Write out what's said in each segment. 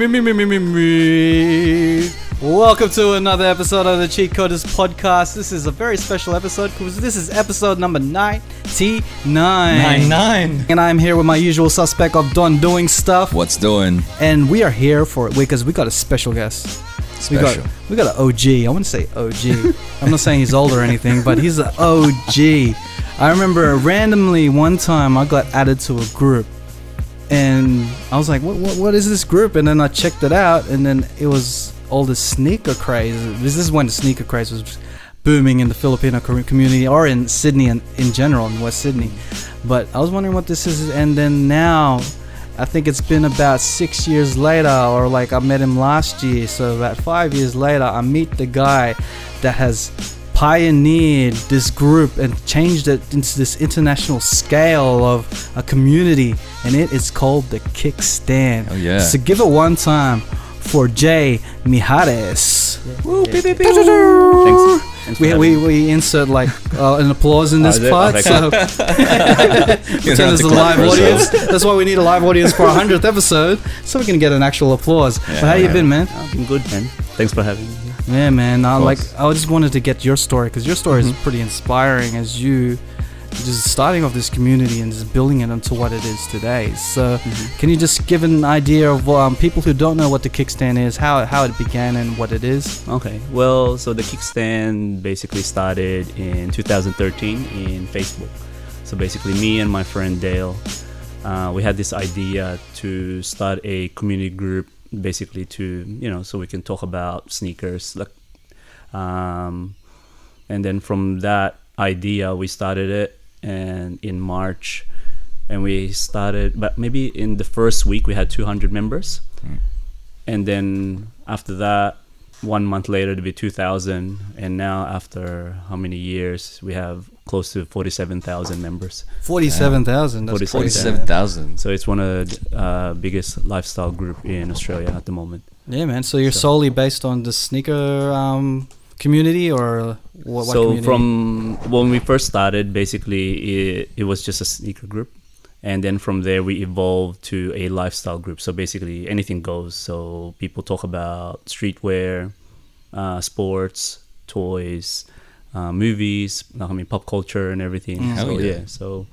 me, me, me, me, me, me. Welcome to another episode of the Cheatcoders Podcast. This is a very special episode because this is episode number 99. 99. And I'm here with my usual suspect of Don doing stuff. What's doing? And we are here for it because we got a special guest. Special. We got, we got an OG. I wouldn't say OG. I'm not saying he's old or anything, but he's an OG. I remember randomly one time I got added to a group and I was like, "What? What, what is this group?" And then I checked it out, and then it was all the sneaker craze. This is when the sneaker craze was booming in the Filipino community or in Sydney in general in West Sydney. But I was wondering what this is, and then now I think it's been about six years later, or like I met him last year. So about five years later, I meet the guy that has pioneered this group and changed it into this international scale of a community, and it is called the Kickz Stand. Oh, yeah. So give it one time for Jay Mijares. Thanks. Thanks We, we, we insert like uh, an applause in Oh, this is it? part, Okay, so You pretend there's a live audience. That's why we need a live audience for our hundredth episode, so we can get an actual applause. but how you been, man? I've been good, man. Thanks for having me. Yeah, man. I like. I just wanted to get your story because your story is Mhm. pretty inspiring as you just starting off this community and just building it into what it is today. So, can you just give an idea of um, people who don't know what the Kickz Stand is, how how it began, and what it is? Okay, well, so the Kickz Stand basically started in 2013 in Facebook. So basically, me and my friend Dale, uh, we had this idea to start a community group, basically to you know, so we can talk about sneakers, like, um, and then from that idea, we started it, and in March, and we started, but maybe in the first week we had 200 members. And then after that one month later to be 2000 and now after how many years we have close to 47000 members Forty-seven thousand. That's 47,000. Forty-seven thousand. so it's one of the uh, biggest lifestyle group in australia at the moment Yeah, man. So you're So- solely based on the sneaker um, community, or what? what so community? from when we first started basically it, it was just a sneaker group and then from there we evolved to a lifestyle group so basically anything goes so people talk about streetwear uh, sports toys uh, movies i mean pop culture and everything Mm. so yeah. yeah so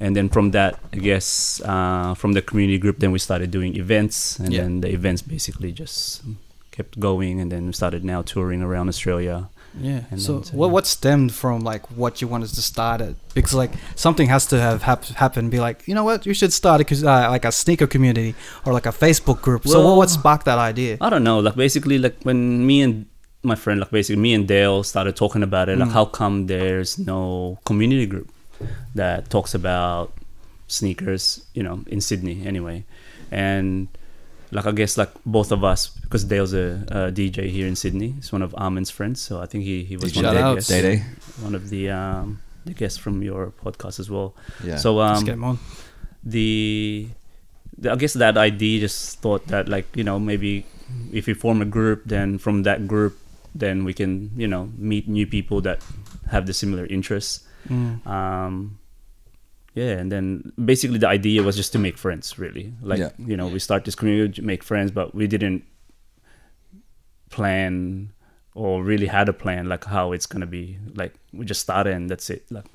and then from that i guess uh, from the community group then we started doing events and Yeah. then the events basically just kept going and then we started now touring around australia Yeah. And So, then- what what stemmed from like what you wanted to start it? Because like something has to have hap- happened. Be like, you know what, you should start it uh, like a sneaker community or like a Facebook group. so, what, what sparked that idea? I don't know. Like basically, like when me and my friend, like basically me and Dale started talking about it. Like Mm. how come there's no community group that talks about sneakers? You know, in Sydney anyway, and like I guess like both of us because Dale's a, a DJ here in Sydney. He's one of Armin's friends, so I think he he was DJ one of the Shout guests, Day Day. one of the um the guests from your podcast as well. Yeah. So Let's um get 'em on. the, the I guess that idea just thought that like you know maybe if we form a group then from that group then we can you know meet new people that have the similar interests Mm. um yeah and then basically the idea was just to make friends really like Yeah. you know we start this community make friends but we didn't plan or really had a plan like how it's gonna be like we just started and that's it like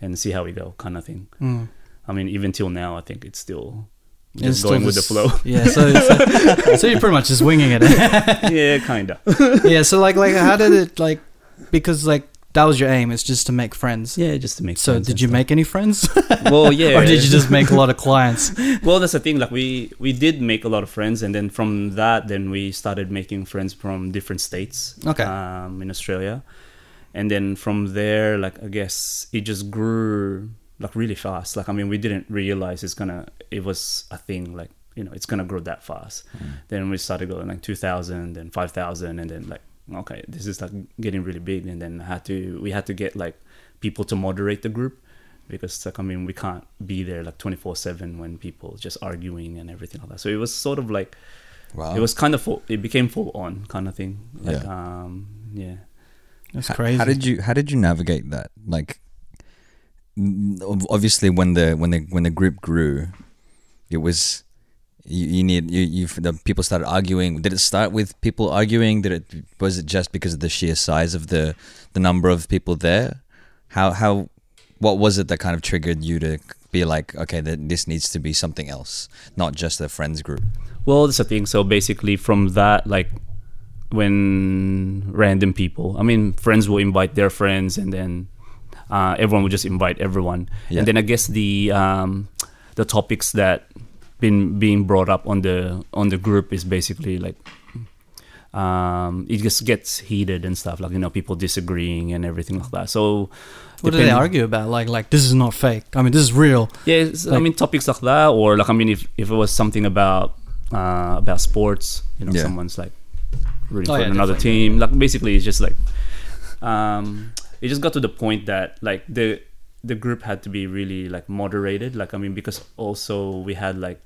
and see how we go kind of thing Mm. I mean, even till now, I think it's still just going with the flow. Yeah. So, so, so you're pretty much just winging it. yeah, kinda. yeah. So like like how did it like because like that was your aim is just to make friends. Yeah, just to make. So did you stuff. make any friends, Well, yeah. or did you just make a lot of clients? Well, that's the thing. Like we we did make a lot of friends, and then from that, then we started making friends from different states. Okay. Um, in Australia, and then from there, like I guess it just grew like really fast. Like I mean, we didn't realize it's gonna. It was a thing. Like you know, it's gonna grow that fast. Then we started going like 2,000, then 5,000, and then like okay, this is like getting really big. And then had to we had to get like people to moderate the group because like I mean we can't be there like 24 7 when people just arguing and everything like that. So it was sort of like wow. it was kind of full, it became full on kind of thing. Like Yeah. um yeah. That's crazy. How did you How did you navigate that? Like, n- ob- obviously, when the when the when the group grew, it was you, you need you you the people started arguing. Did it start with people arguing? Did it was it just because of the sheer size of the the number of people there? How how what was it that kind of triggered you to be like, okay, that this needs to be something else, not just a friends group? Well, that's the thing. So basically, from that, like when random people, I mean, friends will invite their friends, and then uh, everyone will just invite everyone. Yeah. And then I guess the um, the topics that been being brought up on the on the group is basically like um, it just gets heated and stuff like you know people disagreeing and everything like that. So What do they argue about? Like, like this is not fake. I mean, this is real. Yeah, it's- I mean topics like that, or like I mean, if if it was something about uh, about sports, you know, Yeah. someone's like rooting Oh, for yeah, another definitely. team. Like basically, it's just like um, it just got to the point that like the the group had to be really like moderated. Like I mean, because also we had like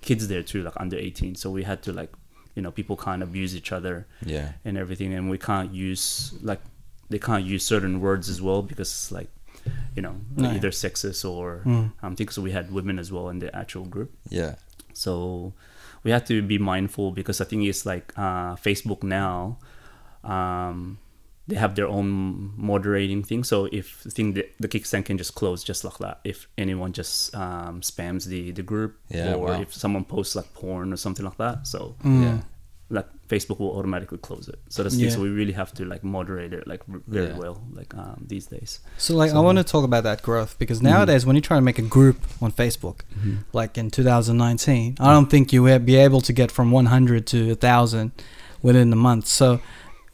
kids there too, like under eighteen, so we had to like you know people can't abuse each other Yeah. and everything and we can't use like they can't use certain words as well because like you know No. either sexist or Mm. um, I think so we had women as well in the actual group Yeah. so we had to be mindful because I think it's like uh, Facebook now um, they have their own moderating thing so if the thing that the Kickz Stand can just close just like that if anyone just um, spams the the group Yeah, or wow. if someone posts like porn or something like that so Mm. Yeah. like Facebook will automatically close it. So that's the. Yeah. So we really have to like moderate it like very Yeah. well like um, these days. So, like, I want to talk about that growth because Mhm. nowadays, when you try to make a group on Facebook, like in 2019, I don't think you would be able to get from 100 to 1,000 within a month. So,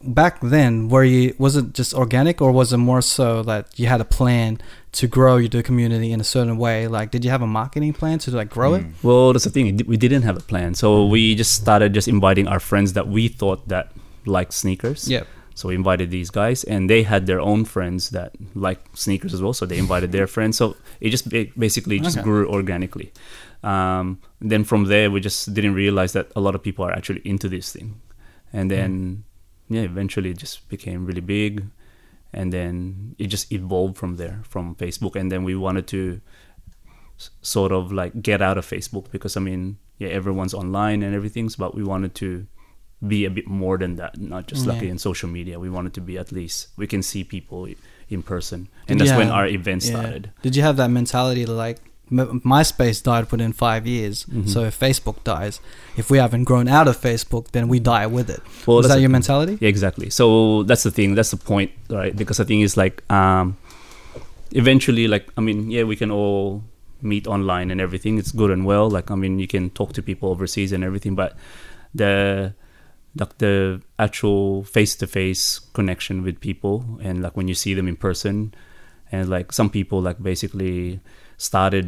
back then, were you was it just organic or was it more so that you had a plan to grow the community in a certain way? Like, did you have a marketing plan to like grow it? Mm. Well, that's the thing. We didn't have a plan, so we just started just inviting our friends that we thought that liked sneakers. Yep. So we invited these guys, and they had their own friends that like sneakers as well. So they invited their friends. So it just ba- basically just Okay. grew organically. Um, then from there, we just didn't realize that a lot of people are actually into this thing, and then yeah, eventually it just became really big, and then it just evolved from there from Facebook, and then we wanted to s- sort of like get out of Facebook because I mean, yeah, everyone's online and everything, but we wanted to be a bit more than that, not just like Yeah. in social media. We wanted to be at least we can see people in person, and that's when our event Yeah. started. Did you have that mentality to like MySpace died within five years, Mhm. so if Facebook dies, if we haven't grown out of Facebook, then we die with it. Well, Was that your mentality? Yeah, exactly. So that's the thing. That's the point, right? Because the thing is like, um, eventually, like, I mean, yeah, we can all meet online and everything. It's good and well. Like, I mean, you can talk to people overseas and everything, but the like the actual face-to-face connection with people and like when you see them in person and like some people like basically started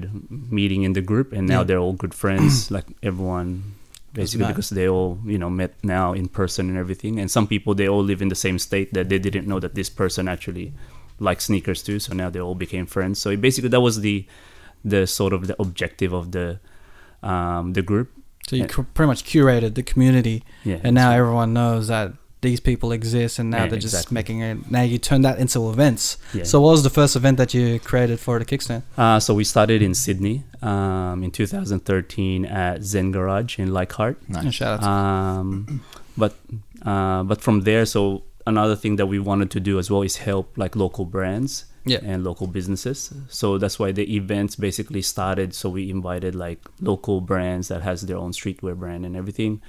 meeting in the group and now Yeah. they're all good friends like everyone basically because they all you know met now in person and everything and some people they all live in the same state that they didn't know that this person actually likes sneakers too so now they all became friends so basically that was the the sort of the objective of the um the group So you Yeah. cu- pretty much curated the community, yeah and now so- everyone knows that these people exist, and now Yeah, they're just exactly. making it. Now you turn that into events. yeah. So what was the first event that you created for the Kickz Stand? Uh, so we started in Sydney um, in 2013 at Zen Garage in Leichhardt. Nice. shout out Um, but uh, but from there, so another thing that we wanted to do as well is help like local brands Yeah. and local businesses. So that's why the events basically started. So we invited like local brands that has their own streetwear brand and everything,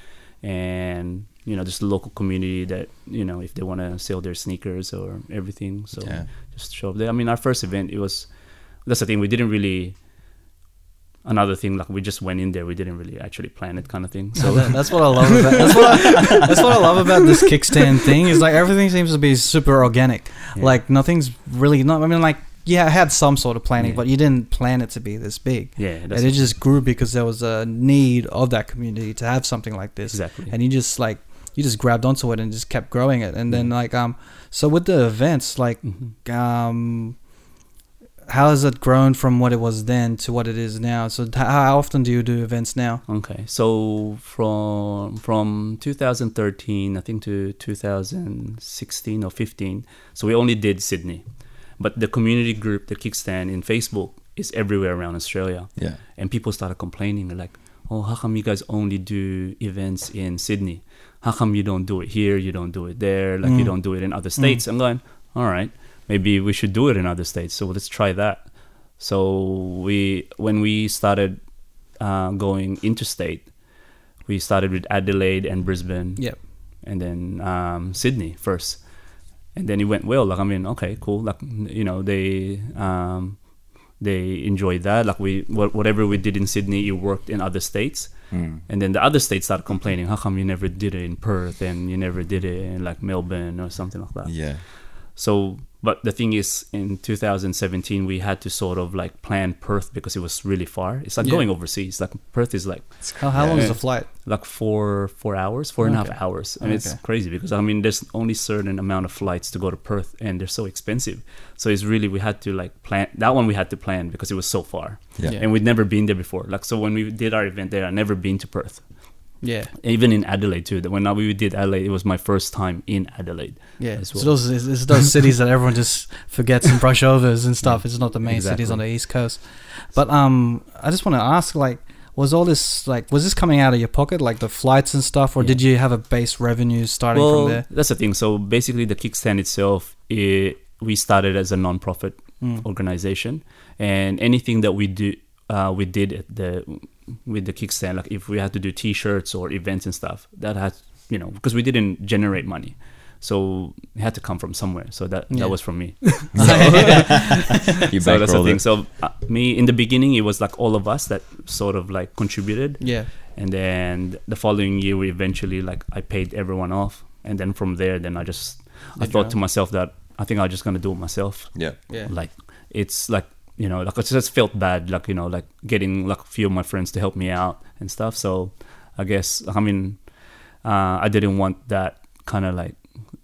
and you know just the local community that you know if they want to sell their sneakers or everything. So Yeah. just show up there. I mean, our first event, it was that's the thing. We didn't really. Another thing, like we just went in there. We didn't really actually plan it, kind of thing. So So that, that's what I love about that's what I, that's what I love about this Kickz Stand thing is like everything seems to be super organic. Yeah. Like nothing's really not. I mean, like yeah, I had some sort of planning, Yeah. but you didn't plan it to be this big. yeah, and it just grew because there was a need of that community to have something like this. exactly. and you just like you just grabbed onto it and just kept growing it and then Yeah. like um so with the events like Mhm. um how has it grown from what it was then to what it is now so how often do you do events now Okay, so from from 2013, I think to 2016 or 15, so we only did Sydney, but the community group, the Kickz Stand in Facebook, is everywhere around Australia, Yeah. and people started complaining like, oh, how come you guys only do events in Sydney? How come you don't do it here? You don't do it there? Like you Mm. don't do it in other states? I'm going, all right, maybe we should do it in other states. So let's try that. So we, when we started uh, going interstate, we started with Adelaide and Brisbane Yep. and then um, Sydney first, and then it went well. Like I mean, okay, cool. Like you know, they um, they enjoyed that. Like we wha- whatever we did in Sydney, it worked in other states, Mm. and then the other states started complaining. How come you never did it in Perth and you never did it in like Melbourne or something like that? Yeah. So, but the thing is, in 2017, we had to sort of like plan Perth because it was really far. It's like Yeah. going overseas. Like Perth is like How, how long is the flight? like four four hours, four and a half Okay. hours, and it's Okay. crazy because I mean there's only certain amount of flights to go to Perth, and they're so expensive. So it's really we had to like plan that one. We had to plan because it was so far, Yeah. Yeah. and we'd never been there before. Like so when we did our event there, I never been to Perth, Yeah. even in Adelaide too. That when we did Adelaide, it was my first time in Adelaide. Yeah, well. those it's, those cities that everyone just forgets and brush overs and stuff. It's not the main cities on the east coast. But um, I just want to ask, like, was all this like was this coming out of your pocket, like the flights and stuff, or Yeah. did you have a base revenue starting well, from there? that's the thing. So basically, the Kickz Stand itself, it, we started as a non-profit Mm. organization and anything that we do uh, we did at the with the Kickz Stand like if we had to do t-shirts or events and stuff that had you know because we didn't generate money. So it had to come from somewhere. So that Yeah. that was from me. You so that's the thing. it. so uh, me in the beginning it was like all of us that sort of like contributed. Yeah, and then the following year we eventually like i paid everyone off. And then from there then i just i Did thought to myself that i think i'm just gonna do it myself. Yeah. yeah, like it's like you know like I just felt bad like you know like getting like a few of my friends to help me out and stuff so i guess i mean uh, i didn't want that kind of like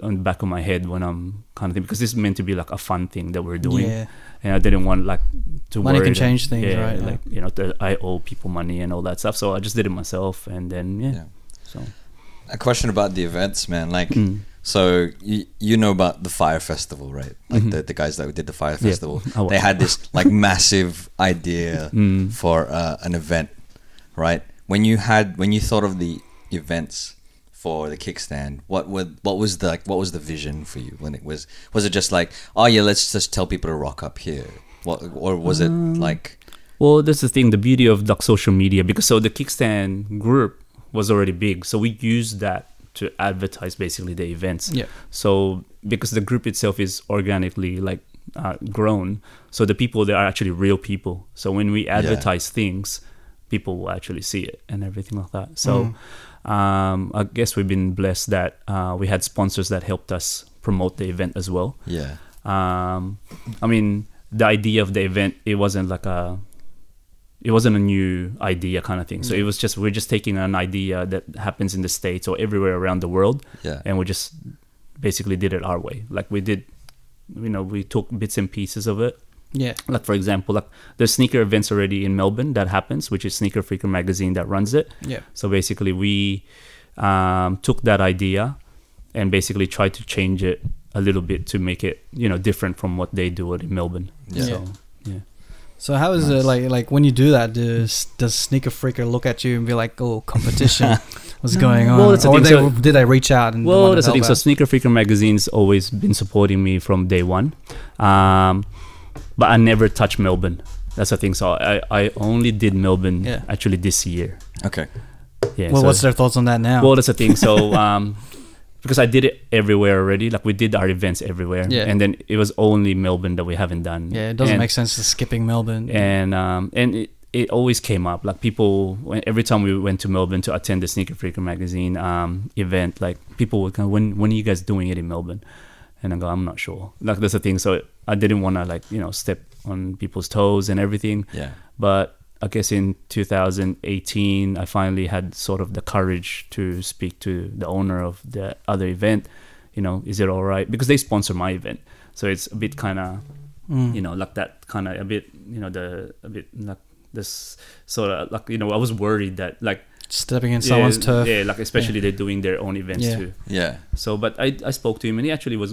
on the back of my head when i'm kind of thing because this is meant to be like a fun thing that we're doing yeah. and i didn't want like to Money worry can that- change things, yeah, right? Yeah. like you know that i owe people money and all that stuff so i just did it myself and then yeah, Yeah. so A question about the events, man. Like, Mm. So you, you know about the Fyre Festival, right? Like Mhm. the, the guys that did the Fyre Festival. Oh, They had this like massive idea Mm. for uh, an event, right? When you had when you thought of the events for the Kickz Stand, what would what was the like, what was the vision for you when it was was it just like oh yeah let's just tell people to rock up here, what or was it Um, like Well, that's the thing. The beauty of like social media, because so the Kickz Stand group was already big, so we used that to advertise basically the events. Yeah. So because the group itself is organically like uh, grown, so the people there are actually real people. So when we advertise things, people will actually see it and everything like that. So um, I guess we've been blessed that uh, we had sponsors that helped us promote the event as well yeah um i mean the idea of the event it wasn't like a it wasn't a new idea kind of thing. So it was just we're just taking an idea that happens in the states or everywhere around the world yeah. and we just basically did it our way. Like we did you know we took bits and pieces of it. Yeah, like for example like there's sneaker events already in melbourne that happens which is sneaker freaker magazine that runs it. Yeah, so basically, we um, took that idea and basically tried to change it a little bit to make it, you know, different from what they do it in Melbourne. Yeah. So, yeah. So how is it like like when you do that? Does does Sneaker Freaker look at you and be like, "Oh, competition, what's going on?" Well, that's the or thing, they, so- did they reach out and Well, want to that's the help thing. So? Sneaker Freaker magazine's always been supporting me from day one, um, but I never touched Melbourne. That's the thing. So I, I only did Melbourne Yeah. actually this year. okay Yeah. well, so- what's their thoughts on that now? Well, that's the thing. So, um, because I did it everywhere already, like we did our events everywhere, Yeah. and then it was only Melbourne that we haven't done. yeah, it doesn't And- make sense to skipping Melbourne. and um, and it, it always came up. Like people every time we went to Melbourne to attend the Sneaker Freaker magazine um, event like people would go when when are you guys doing it in Melbourne? And I go I'm not sure. Like that's the thing. So I didn't want to like you know step on people's toes and everything. Yeah. But I guess in 2018 I finally had sort of the courage to speak to the owner of the other event you know is it all right? Because they sponsor my event. So it's a bit kind of Mm. you know like that kind of a bit you know the a bit like this sort of like you know i was worried that like stepping in someone's turf. yeah like especially they're doing their own events Yeah. too. Yeah. So but i i spoke to him and he actually was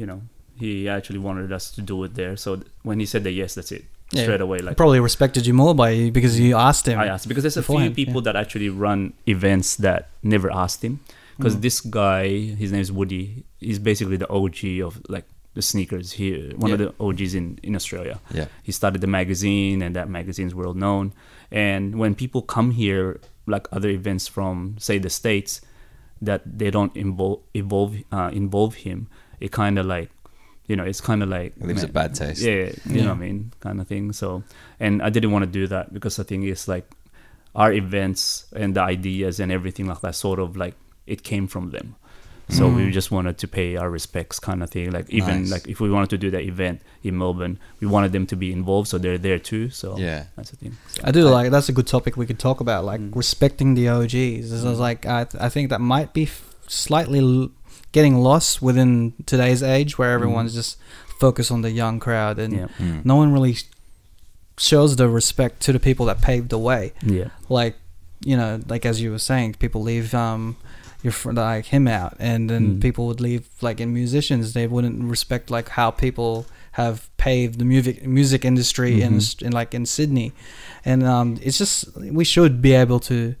you know he actually wanted us to do it there. So th- when he said that yes that's it Yeah. straight away. Like Probably respected you more by because you asked him. I asked because there's a few beforehand, people that actually run events that never asked him. Because Mm. this guy, his name is Woody. He's basically the OG of like the sneakers here. One of the OGs in in Australia. Yeah. He started the magazine, and that magazine's world known. And when people come here, like other events from say the states, that they don't involve evolve uh, involve him, it kind of like, you know, it's kind of like It leaves a bad taste. yeah, you know what I mean, kind of thing. So, and I didn't want to do that because I think it's like our events and the ideas and everything like that sort of like it came from them. So we Mm. just wanted to pay our respects, kind of thing. Like even Nice. like if we wanted to do that event in Melbourne, we wanted them to be involved, so they're there too. So Yeah. that's the thing. So, I do like that's a good topic we could talk about, like Mm. respecting the OGs. This is like I, th- I think that might be f- slightly l- getting lost within today's age, where everyone's just focused on the young crowd and yeah, Mm. no one really shows the respect to the people that paved the way. yeah, Like you know, like as you were saying, people leave um your friend like him out, and then Mm. people would leave like in musicians, they wouldn't respect like how people have paved the music music industry in, Mhm. Aus- in like in Sydney, and um, it's just we should be able to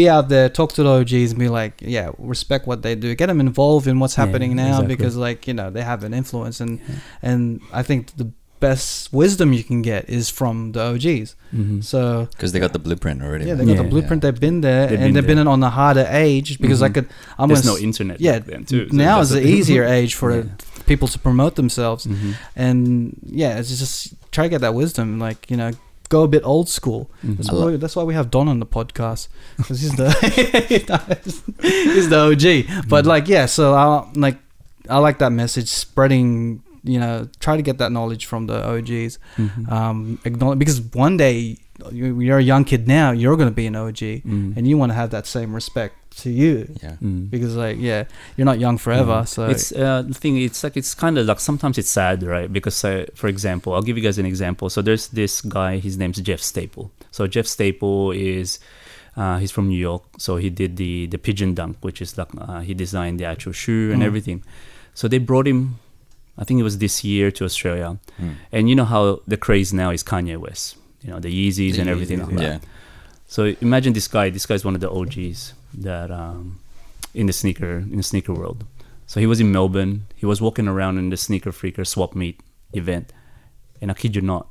be out there, talk to the OGs, and be like, yeah, respect what they do, get them involved in what's Yeah, happening now exactly. because like you know they have an influence, and Yeah. and I think the best wisdom you can get is from the OGs. Mhm. So Because they got the blueprint already. yeah, they got Yeah. the blueprint. They've been there, They've and been they've been there. on a harder age because I Mhm. could. I'm There's gonna no internet yeah, back then too. so now is the easier age for Yeah. people to promote themselves, Mhm. and yeah, it's just try to get that wisdom. Like you know, go a bit old school. Mhm. That's why, that's why we have Don on the podcast because he's the he's the OG. But Mm. like yeah, so I like I like that message spreading. You know, try to get that knowledge from the OGs. Mhm. Um, acknowledge because one day you- you're a young kid now, you're gonna be an OG, Mhm. and you want to have that same respect to you Yeah. Mhm. because like yeah, you're not young forever. Mm. So it's uh, the thing. It's like it's kind of like sometimes it's sad, right? Because uh, for example, I'll give you guys an example. So there's this guy. His name's Jeff Staple. So Jeff Staple is. Uh, he's from New York, so he did the the pigeon dunk, which is like uh, he designed the actual shoe and Mm. everything. So they brought him, I think it was this year to Australia, Mm. and you know how the craze now is Kanye West, you know the Yeezys The and everything Yeezys, like that. So imagine this guy. This guy's one of the OGs that um, in the sneaker in the sneaker world. So he was in Melbourne. He was walking around in the sneaker freaker swap meet event, and I kid you not,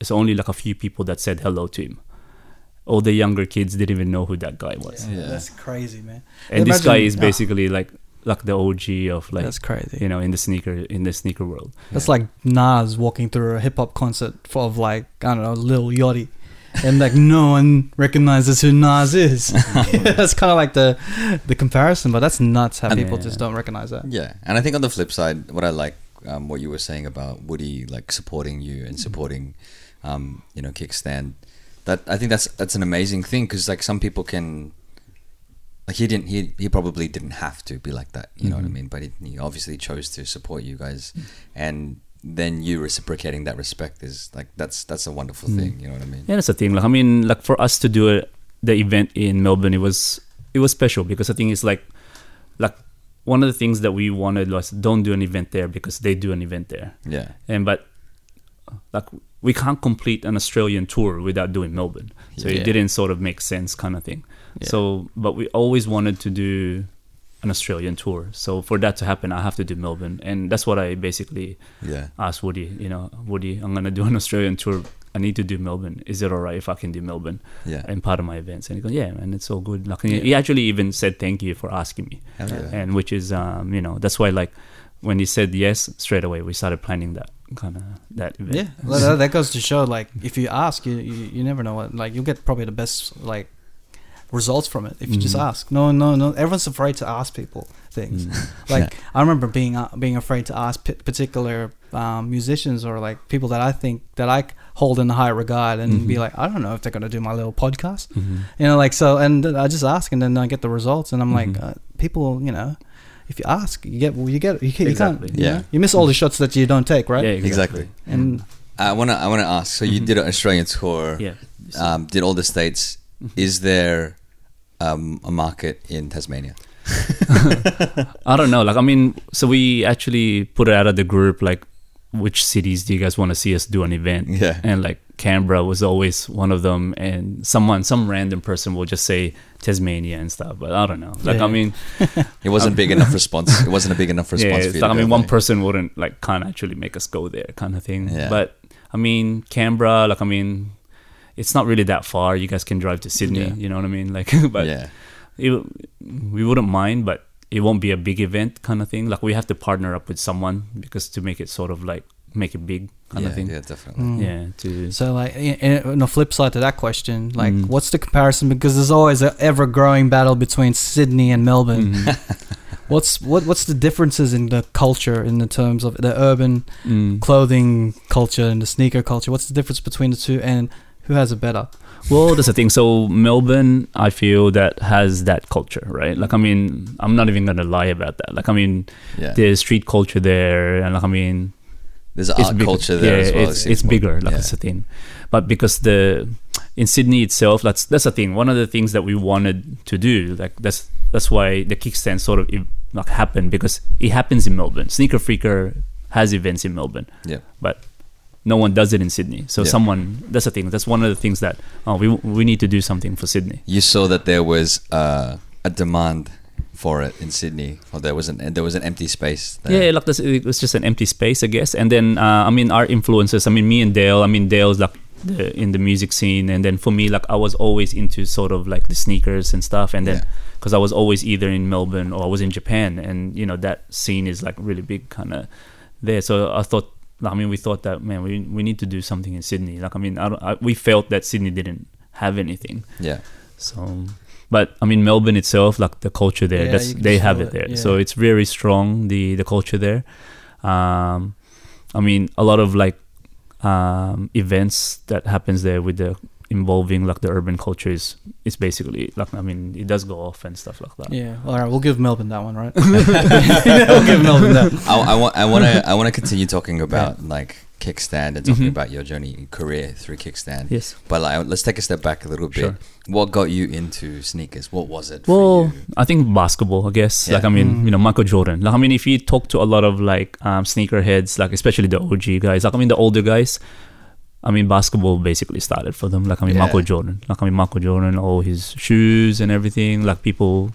it's only like a few people that said hello to him. All the younger kids didn't even know who that guy was. yeah, Yeah. that's crazy, man. And this guy is basically like like the OG of like that's crazy. you know in the sneaker in the sneaker world. That's like Nas walking through a hip hop concert full of like I don't know, Lil Yachty, and like no one recognizes who Nas is. that's kind of like the the comparison, but that's nuts how And- people Yeah. just don't recognize that. Yeah, and I think on the flip side, what I like, um, what you were saying about Woody like supporting you and supporting, um, you know, Kickz Stand. That I think that's that's an amazing thing because like some people can, like he didn't he he probably didn't have to be like that. You know what I Mhm. mean? But he, he obviously chose to support you guys, and then you reciprocating that respect is like that's that's a wonderful Mm. thing. You know what I mean? Yeah, that's the thing. Like, I mean, like for us to do it, the event in Melbourne, it was it was special because I think it's like, like one of the things that we wanted was don't do an event there because they do an event there, Yeah, and but like we can't complete an Australian tour without doing Melbourne, so Yeah. it didn't sort of make sense, kind of thing. Yeah. So, but we always wanted to do an Australian tour. So for that to happen, I have to do Melbourne, and that's what I basically yeah, asked Woody, you know, Woody, I'm gonna do an Australian tour. I need to do Melbourne. Is it alright if I can do Melbourne yeah. in part of my events? And he goes, yeah, man, it's all good. Like Yeah. he actually even said thank you for asking me, yeah. and which is, um, you know, that's why like when he said yes straight away, we started planning that kind of that event. Yeah, well, that, that goes to show like if you ask, you, you you never know what like you'll get probably the best like results from it if you just Mhm. ask. No, no, no. Everyone's afraid to ask people things. Mm. Like I remember being uh, being afraid to ask p- particular um, musicians or like people that I think that I hold in high regard and be Mhm. like, I don't know if they're gonna do my little podcast. Mhm. You know, like so, and I just ask, and then I get the results, and I'm like, Mhm. uh, people, you know, if you ask, you get, well, you get, you, can, you Exactly. can't, you, Yeah. know? you miss all the shots that you don't take, right? Yeah, Exactly. And I wanna I wanna ask. So you Mhm. did an Australian tour. Yeah. Um, did all the states. Mhm. Is there um, a market in Tasmania? I don't know. Like, I mean, so we actually put it out of the group. Like, which cities do you guys want to see us do an event? Yeah. And like Canberra was always one of them, and someone, some random person will just say Tasmania and stuff. But I don't know. Like Yeah. I mean, It wasn't big enough response. It wasn't a big enough response. yeah, for it's like, I mean, one person wouldn't like can't actually make us go there, kind of thing. Yeah. But I mean, Canberra, like I mean, it's not really that far. You guys can drive to Sydney. Yeah. You know what I mean? Like, but yeah, it, we wouldn't mind, but it won't be a big event kind of thing. Like we have to partner up with someone because to make it sort of like make it big kind yeah, of thing. yeah, definitely. Mm. Yeah. To So, like, i- i- on the flip side to that question, like, Mm. what's the comparison? Because there's always an ever-growing battle between Sydney and Melbourne. Mhm. What's what? What's the differences in the culture in the terms of the urban Mm. clothing culture and the sneaker culture? What's the difference between the two, and who has it better? Well, that's the thing. So Melbourne, I feel that has that culture, right? Like, I mean, I'm not even gonna lie about that. Like, I mean, Yeah, there's street culture there, and like, I mean, there's art it's bigger. culture there yeah, as well. it It's, seems it's more. bigger. Like yeah. that's the thing. But because the in Sydney itself, that's that's the thing. One of the things that we wanted to do, like that's that's why the Kickz Stand sort of ev- like happened because it happens in Melbourne. Sneaker Freaker has events in Melbourne. Yeah. But no one does it in Sydney. So Yeah. someone that's the thing. That's one of the things that oh, we we need to do something for Sydney. you saw that there was uh, a demand for it in Sydney, or there was an there was an empty space. There. Yeah, like this, it was just an empty space, I guess. And then, uh, I mean, our influences. I mean, me and Dale. I mean, Dale's like the, in the music scene, and then for me, like I was always into sort of like the sneakers and stuff. And then, Yeah. because I was always either in Melbourne or I was in Japan, and you know that scene is like really big, kind of there. So I thought. I mean, we thought that man, we we need to do something in Sydney. Like, I mean, I, I we felt that Sydney didn't have anything. yeah, So, but I mean, Melbourne itself, like the culture there, Yeah, that's they have it, it there. yeah. So it's very strong the the culture there. Um, I mean, a lot of like um, events that happens there with the involving like the urban culture is is basically like I mean, it does go off and stuff like that. Yeah. All right, we'll give Melbourne that one, right? we'll give Melbourne that. I, I want I want to I want to continue talking about like Kickz Stand and talking Mhm. about your journey in career through Kickz Stand. Yes. But like, let's take a step back a little bit. Sure. What got you into sneakers? What was it? Well, for you? I think basketball, I guess. Yeah. Like, I mean, Mm. you know, Michael Jordan. Like, I mean, if you talk to a lot of like um, sneakerheads, like especially the OG guys, like I mean, the older guys. I mean, basketball basically started for them. Like, I mean, Yeah. Michael Jordan. Like, I mean, Michael Jordan, all his shoes and everything. Like, people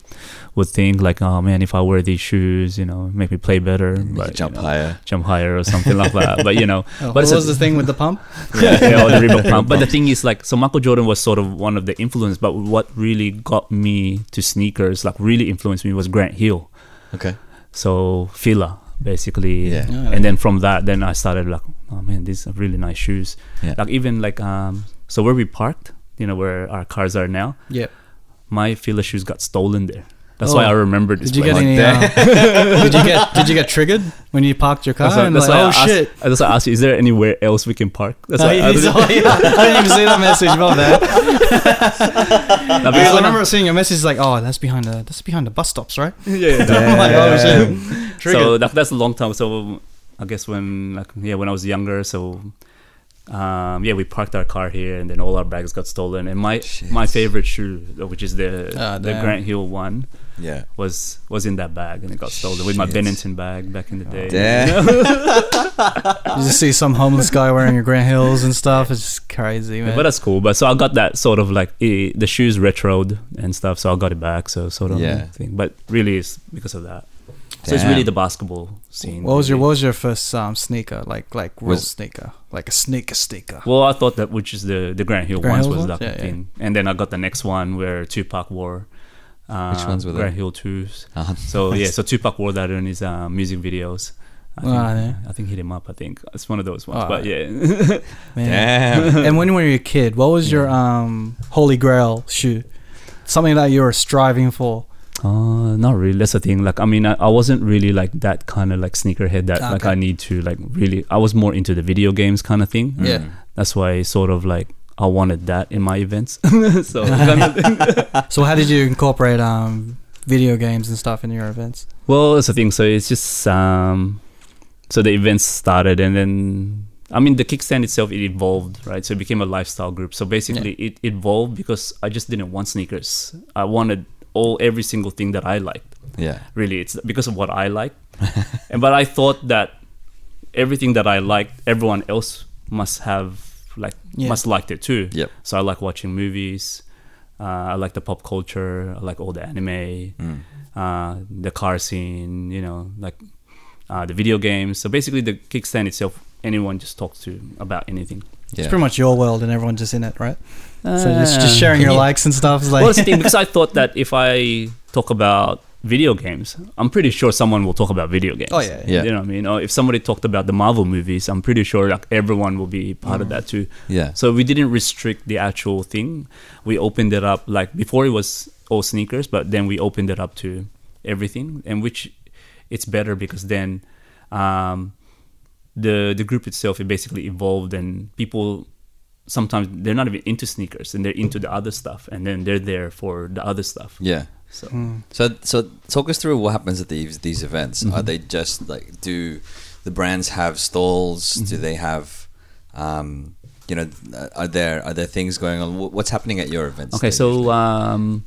would think, like, oh man, if I wear these shoes, you know, make me play better, but, jump you know, higher. jump higher or something like that. But you know, Oh, But what it's a- was the thing with the pump? yeah, yeah, or the Reebok pump. But the thing is, like, so Michael Jordan was sort of one of the influence. But what really got me to sneakers, like, really influenced me, was Grant Hill. Okay. So Fila, basically. Yeah. Yeah. And then from that, then I started like, oh man, these are really nice shoes. Yeah. Like even like um, so where we parked, you know, where our cars are now, Yeah. my Fila shoes got stolen there. That's why Oh. I remember this. Did you place. get any? Uh, did you get? Did you get triggered when you parked your car? That's why, and that's like, why oh asked, shit! That's why I asked you, is there anywhere else we can park? That's Oh, why I, didn't- yeah. I didn't even see that message. about that. Because I when I- remember seeing your message like, oh, that's behind the that's behind the bus stops, right? yeah, I'm like, oh shit. Triggered. So that, that's a long time. So I guess when like yeah when I was younger, so um, yeah we parked our car here and then all our bags got stolen. And my Shit. my favorite shoe, which is the Ah, the damn. Grant Hill one, Yeah. was was in that bag and it got stolen with my Bennington bag back in the day. Damn. you just see some homeless guy wearing your Grant Hills and stuff. It's just crazy, man. But that's cool. But so I got that sort of like eh, the shoes retroed and stuff. So I got it back. So sort of Yeah. thing. But really, it's because of that. So it's really the basketball scene. what was your what was your first um, sneaker like like real Was- sneaker like a sneaker sneaker? Well, I thought that which is the the Grant Hill Grant ones Hill was ones? like Yeah, the yeah. thing, and then I got the next one where Tupac wore. Uh, Which ones were they? Grant Hill twos. Uh-huh. So yeah, so Tupac wore that in his uh, music videos. I think, Ah, yeah. I think hit him up. I think it's one of those ones. Ah. but yeah, Damn. and when you were a kid, what was your um holy grail shoe? Something that you were striving for. Uh, not really. That's the thing. Like I mean, I, I wasn't really like that kind of like sneakerhead that like I need to like really. I was more into the video games kind of thing. Yeah. Mm. That's why I sort of like I wanted that in my events. so thing. So how did you incorporate um video games and stuff in your events? Well, that's the thing. So it's just um, so the events started, and then I mean the Kickz Stand itself it evolved, right? So it became a lifestyle group. So basically, it evolved because I just didn't want sneakers. I wanted all every single thing that I liked. Yeah. Really, it's because of what I like. and but I thought that everything that I liked, everyone else must have like Yeah. must liked it too. Yep. So I like watching movies. Uh, I like the pop culture. I like all the anime, Mm. uh, the car scene. You know, like uh, the video games. So basically, the Kickz Stand itself, anyone just talks to about anything. Yeah. It's pretty much your world and everyone's just in it, right? So just, Uh, just sharing your you- likes and stuff is like. well, that's the thing because I thought that if I talk about video games, I'm pretty sure someone will talk about video games. oh yeah, Yeah. You know what I mean? Or if somebody talked about the Marvel movies, I'm pretty sure like everyone will be part of that too. Yeah. So we didn't restrict the actual thing. We opened it up like before it was all sneakers, but then we opened it up to everything, and which it's better because then um, the the group itself it basically evolved, and people sometimes they're not even into sneakers and they're into the other stuff, and then they're there for the other stuff. Yeah. So Mm. So so talk us through what happens at these these events. Are Mhm. they just like do the brands have stalls? Do Mhm. they have um you know are there are there things going on? What's happening at your events? Okay, so um,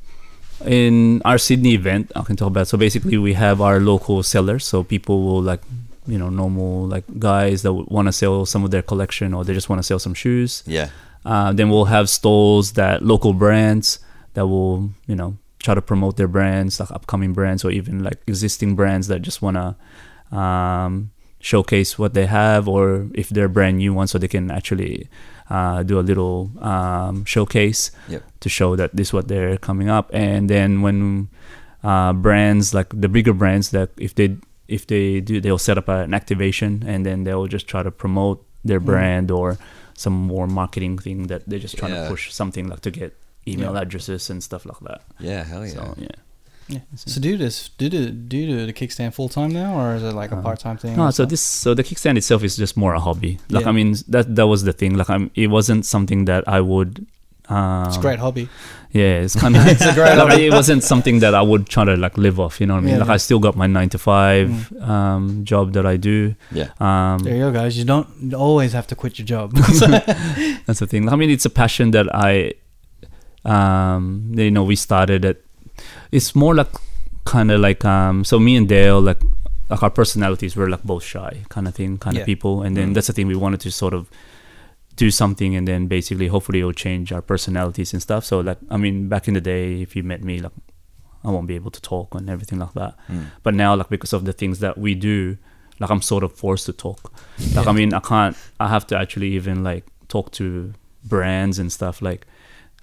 in our Sydney event, I can talk about. So basically, we have our local sellers. So people will like, you know, normal like guys that want to sell some of their collection, or they just want to sell some shoes. yeah. Uh, then we'll have stalls that local brands that will, you know, try to promote their brands, like upcoming brands, or even like existing brands that just want to um, showcase what they have, or if they're brand new ones, so they can actually uh, do a little um, showcase Yep. to show that this is what they're coming up. And then when uh, brands like the bigger brands that if they if they do they'll set up an activation and then they'll just try to promote their Mm. brand or some more marketing thing that they're just trying Yeah. to push something like to get email Yeah. addresses and stuff like that. Yeah, hell yeah. So yeah. Yeah. So do this do you, do you the Kickz Stand full time now, or is it like a Uh, part time thing? No, so this so the Kickz Stand itself is just more a hobby. Like Yeah. I mean that that was the thing. Like I'm it wasn't something that I would um, it's a great hobby. Yeah, it's kind of It's a great like, hobby. it wasn't something that I would try to like live off. You know what I mean? Yeah, like yeah. I still got my nine to five um, job that I do. Yeah. Um, There you go, guys. You don't always have to quit your job. that's the thing. I mean, it's a passion that I, um, you know, we started it. It's more like kind of like um. So me and Dale, like, like our personalities were like both shy kind of thing, kind Yeah. of people, and then Mm. that's the thing. We wanted to sort of do something, and then basically, hopefully, it'll change our personalities and stuff. So like, I mean, back in the day, if you met me, like, I won't be able to talk and everything like that. Mm. But now, like because of the things that we do, like I'm sort of forced to talk. Like I mean, I can't. I have to actually even like talk to brands and stuff. Like,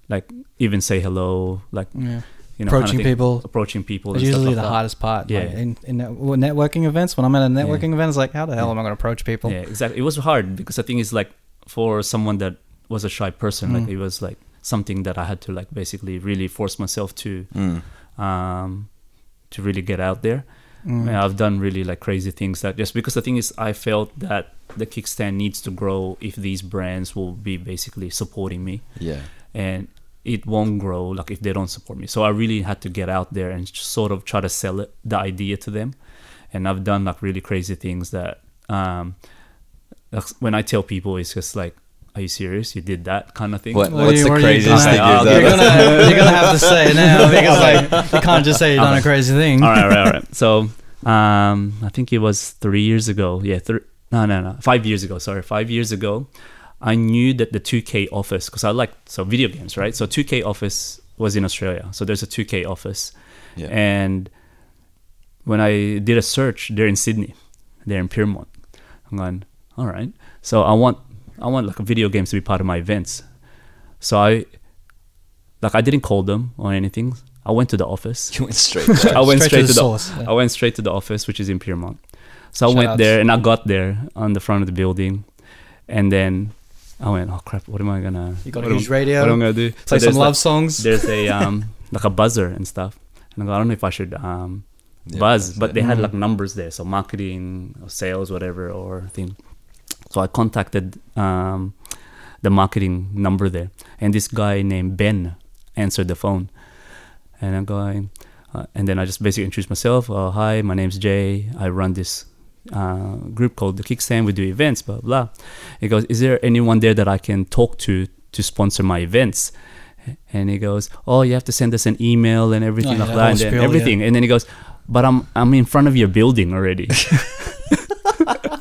like even say hello. Like yeah. you know, kinda Approaching people. approaching people. It's and usually like the that. hardest part. Yeah. Like in, in networking events, when I'm at a networking event, it's like, how the hell Yeah. am I going to approach people? Yeah, exactly. It was hard because the thing is like for someone that was a shy person, like Mm. it was like something that I had to like basically really force myself to Mm. um to really get out there. Mm. I've done really like crazy things that just because the thing is I felt that the Kickz Stand needs to grow if these brands will be basically supporting me Yeah. and it won't grow like if they don't support me. So I really had to get out there and sort of try to sell it, the idea to them. And I've done like really crazy things that um like, when I tell people it's just like are you serious? You did that kind of thing. What, What what's you- the what you craziest thing I'll you've get You're gonna, you're gonna have to say it now because like you can't just say you've done a crazy thing. all right, all right, all right. So, um, I think it was three years ago. Yeah, thr no, no, no, five years ago. Sorry, five years ago. I knew that the 2K office because I like so video games, right? So 2K office was in Australia. So there's a 2K office, Yeah. and when I did a search, they're in Sydney, they're in Pyrmont. I'm going, all right. So I want, I want like video games to be part of my events. So I, like, I didn't call them or anything. I went to the office. You went straight. there. I went straight, to, the, source. I went straight to the office, which is in Pyrmont. So I went outs. there and I got there on the front of the building, and then I went, "Oh crap! What am I gonna? You got what a huge radio. What am I gonna do?" play there's some like- love songs. There's a um like a buzzer and stuff, and I go, I don't know if I should um Yeah, buzz, but it. they had Mm. like numbers there, so marketing, or sales, whatever, or thing. So I contacted um the marketing number there, and this guy named Ben answered the phone, and I'm going, uh, and then I just basically introduced myself. Uh, Hi, my name's Jay. I run this uh, group called the Kickz Stand. We do events, blah blah. He goes, "Is there anyone there that I can talk to to sponsor my events?" And he goes, "Oh, you have to send us an email and everything Oh, yeah, like that and then everything." And then he goes, "But I'm I'm in front of your building already."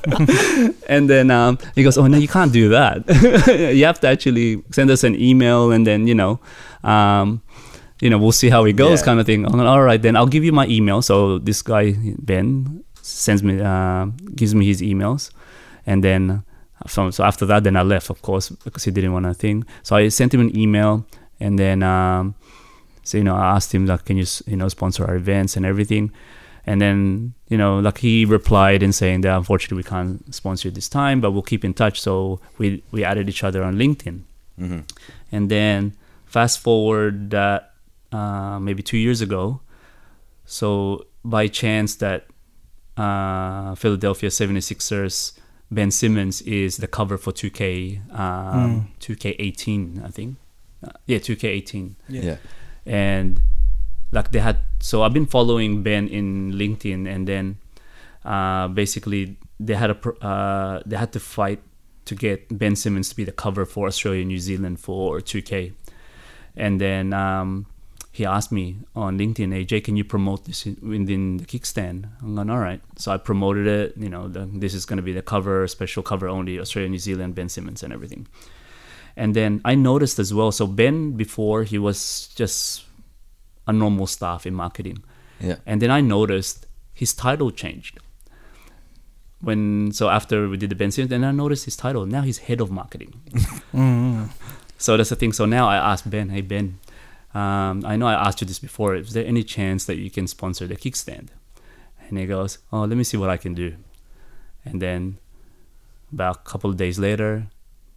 and then um, he goes, "Oh no, you can't do that. you have to actually send us an email, and then you know, um, you know, we'll see how it goes, Yeah. kind of thing." I'm like, "All right, then I'll give you my email." So this guy Ben sends me, uh, gives me his emails, and then from so after that, then I left, of course, because he didn't want a thing. So I sent him an email, and then um, so you know, I asked him like, "Can you you know sponsor our events and everything?" And then, you know, like he replied in saying that unfortunately we can't sponsor you this time, but we'll keep in touch. So we we added each other on LinkedIn. hmm And then fast forward that uh, maybe two years ago. So by chance that uh, Philadelphia 76ers Ben Simmons is the cover for 2K um, 2K18, I think. Uh, yeah, 2K18 Yeah. Yeah. and like they had so i've been following ben in linkedin and then uh, basically they had a uh, they had to fight to get ben simmons to be the cover for australia new zealand for 2k and then um, he asked me on linkedin hey jay can you promote this within the Kickz Stand? I'm going all right. So i promoted it you know the, this is going to be the cover special cover only australia new zealand ben simmons and everything. And then I noticed as well. So Ben, before he was just a normal staff in marketing, Yeah. and then I noticed his title changed. When so after we did the Ben Simmons, then I noticed his title. Now he's head of marketing. Mm. So that's the thing. So now I asked Ben, hey Ben, um, I know I asked you this before. Is there any chance that you can sponsor the Kickz Stand? And he goes, oh, let me see what I can do. And then about a couple of days later,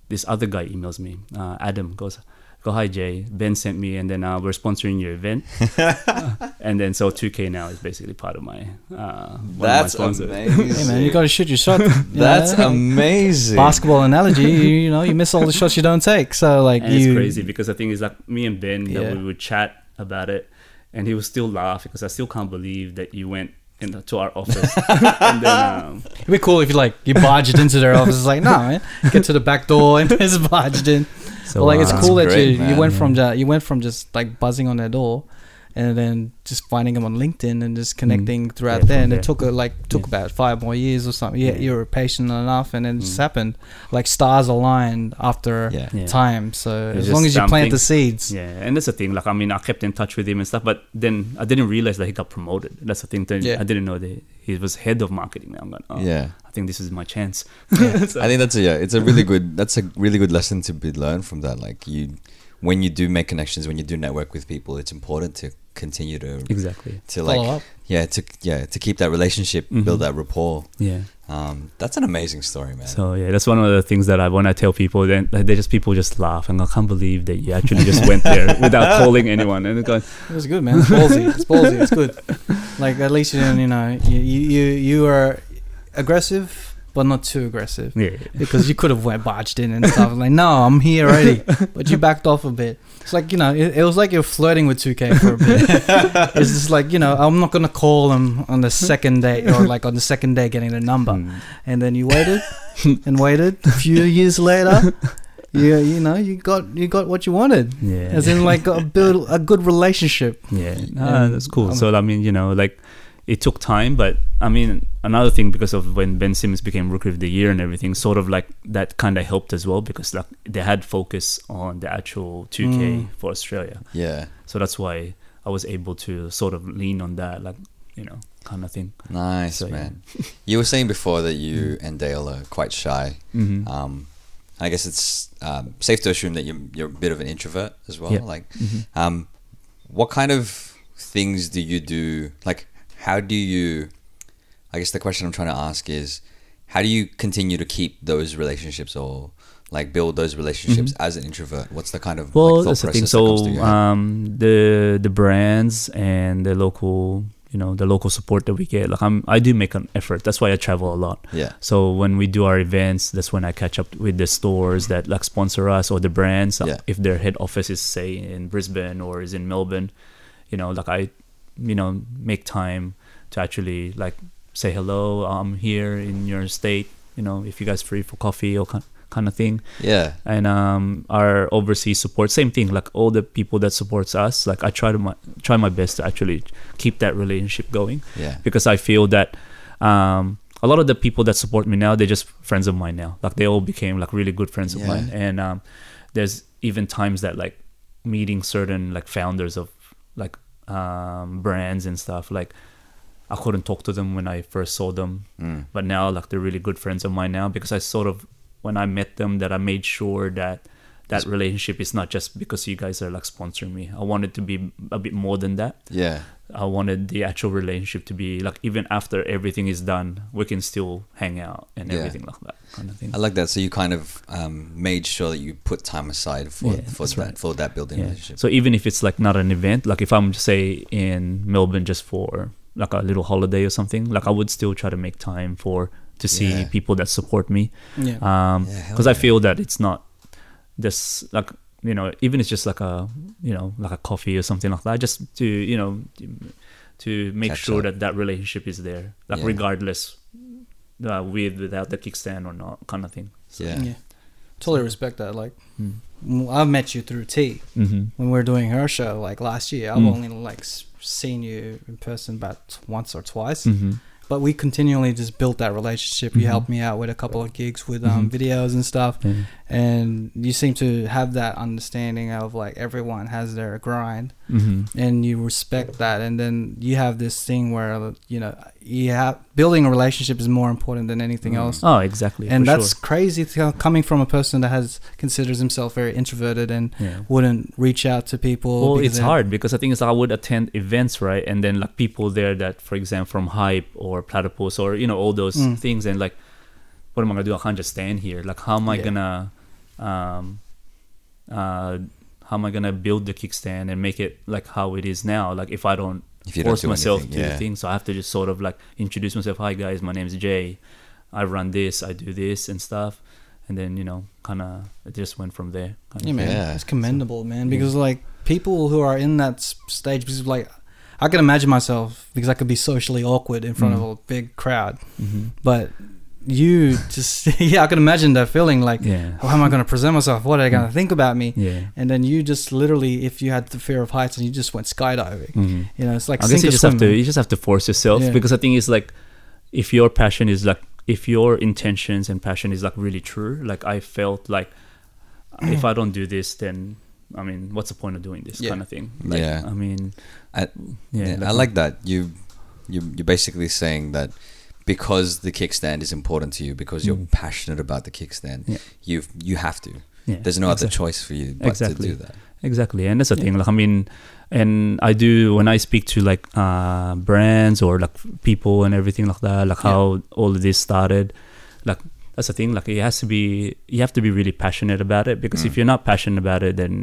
this other guy emails me. Uh, Adam goes, go hi Jay. Ben sent me, and then uh, we're sponsoring your event. and then so 2K now is basically part of my. Uh, one of my That's sponsors. amazing. Hey man, you got to shoot your shot. you That's know? amazing. basketball analogy. You, you know, you miss all the shots you don't take. So like and you, it's crazy because the thing is like me and Ben Yeah. that we would chat about it and he would still laugh because I still can't believe that you went into our office and then um, It'd be cool if you like you barged into their office. It's like no, man, get to the back door and just barged in. so Well, like it's uh, cool that great, you, you went from ju- you went from just like buzzing on their door, and then just finding them on LinkedIn and just connecting throughout Yeah, there. And there. it took uh, like took Yeah. about five more years or something. Yeah, Yeah. you were patient enough, and then it just Mm. happened. Like stars aligned after Yeah. Yeah. time. So It's as long as you plant something- the seeds, yeah and that's the thing like I mean I kept in touch with him and stuff but then I didn't realize that he got promoted that's the thing that Yeah. I didn't know that he was head of marketing now I'm going oh, Yeah. I think this is my chance Yeah. So- I think that's a yeah, it's a really good that's a really good lesson to be learned from that. Like you when you do make connections, when you do network with people, it's important to continue to exactly to like up. yeah, to yeah, to keep that relationship, build Mhm. that rapport. yeah Um that's an amazing story, man. So yeah, that's one of the things that I when I tell people, then like, they just people just laugh and I can't believe that you actually just went there without calling anyone. And it's going, It was good, man. It's ballsy. It's ballsy. It's good. Like at least you you know, you you you, you are aggressive, but not too aggressive. yeah, because you could have went barged in and stuff. Like, no, I'm here already, but you backed off a bit. It's like you know, it, it was like you're flirting with 2K for a bit. it's just like you know, I'm not gonna call them on the second day or like on the second day getting the number, Mm. and then you waited and waited. A few years later, you you know, you got you got what you wanted, yeah, as in like got build a good relationship. yeah. Ah, that's cool. um, so I mean, you know, like it took time, but I mean, another thing because of when Ben Simmons became Rookie of the Year and everything, sort of like that kind of helped as well because like they had focus on the actual 2K Mm. for Australia. yeah. So that's why I was able to sort of lean on that, like you know, kind of thing. Nice, So, yeah. man. You were saying before that you and Dale are quite shy. Mm-hmm. Um, I guess it's um, safe to assume that you're, you're a bit of an introvert as well. Yeah. Like, Mhm. um, what kind of things do you do? Like, how do you? I guess the question I'm trying to ask is, how do you continue to keep those relationships or like build those relationships as an introvert? What's the kind of Mm-hmm. Well, like, that's the thing. process that comes So to your head? um, the the brands and the local, you know, the local support that we get. Like I'm, I do make an effort. That's why I travel a lot. yeah, So when we do our events, that's when I catch up with the stores that like sponsor us or the brands. Yeah. If their head office is say in Brisbane or is in Melbourne, you know, like I, you know, make time to actually like say hello. I'm here in your state. You know, if you guys free for coffee or kind kind of thing yeah, and um, our overseas support same thing like all the people that supports us like i try to my, try my best to actually keep that relationship going yeah, because i feel that um, a lot of the people that support me now they're just friends of mine now like they all became like really good friends of Yeah. mine and um, there's even times that like meeting certain like founders of like um, brands and stuff like i couldn't talk to them when i first saw them Mm. but now like they're really good friends of mine now because i sort of when i met them that i made sure that that relationship is not just because you guys are like sponsoring me i wanted to be a bit more than that Yeah. I wanted the actual relationship to be like even after everything is done, we can still hang out and Yeah. everything like that kind of thing. I like that. So you kind of um, made sure that you put time aside for Yeah, for that right. for that building Yeah. relationship. So even if it's like not an event, like if I'm say in Melbourne just for like a little holiday or something, like I would still try to make time for to see Yeah. people that support me. Yeah. Um, Yeah, hell because I feel that it's not just like you know even it's just like a you know like a coffee or something like that just to you know to make Catch sure up. that that relationship is there like Yeah. regardless uh, with without the Kickz Stand or not kind of thing so, Yeah. yeah. Totally respect that. Like, Mm. I've met you through T hmm when we were doing her show like last year. I've Mm. only like s- seen you in person about once or twice, hmm but we continually just built that relationship. You Mhm. helped me out with a couple of gigs with um, Mhm. videos and stuff. And you seem to have that understanding of like everyone has their grind, hmm and you respect that. And then you have this thing where you know you have building a relationship is more important than anything Mm. else. oh exactly and that's sure. crazy to, coming from a person that has considers himself very introverted and yeah wouldn't reach out to people. well because it's hard because i think it's i would attend events right and then like people there that for example from hype or platypus or you know all those Mm. things and like what am i gonna do i can't just stand here like how am i Yeah. gonna um uh how am i gonna build the Kickz Stand and make it like how it is now like if i don't If you don't force do myself anything, to yeah. do things so i have to just sort of like introduce myself hi guys my name's jay i run this i do this and stuff and then you know kind of it just went from there kind Yeah, man, Yeah. it's commendable, man. Because like people who are in that stage, because like I can imagine myself because I could be socially awkward in front Mm. of a big crowd, Mhm. but you just yeah, I can imagine that feeling like, yeah how am I going to present myself? What are they going to Mm. think about me? yeah And then you just literally, if you had the fear of heights and you just went skydiving, Mhm. you know, it's like I guess you or just have to you just have to force yourself Yeah. because I think it's like if your passion is like if your intentions and passion is like really true, like I felt like if I don't do this, then I mean, what's the point of doing this Yeah. kind of thing? Like, Yeah. I mean, I- yeah, Yeah, I like that. You, you, you're basically saying that because the Kickz Stand is important to you, because you're Mm. passionate about the Kickz Stand, Yeah. you you have to. yeah, There's no other choice for you but Exactly. to do that. Exactly, and that's the Yeah. thing. Like, I mean, and I do when I speak to like uh, brands or like people and everything like that, like how all of this started. Like that's the thing. Like it has to be, you have to be really passionate about it because if Mm. you're not passionate about it, then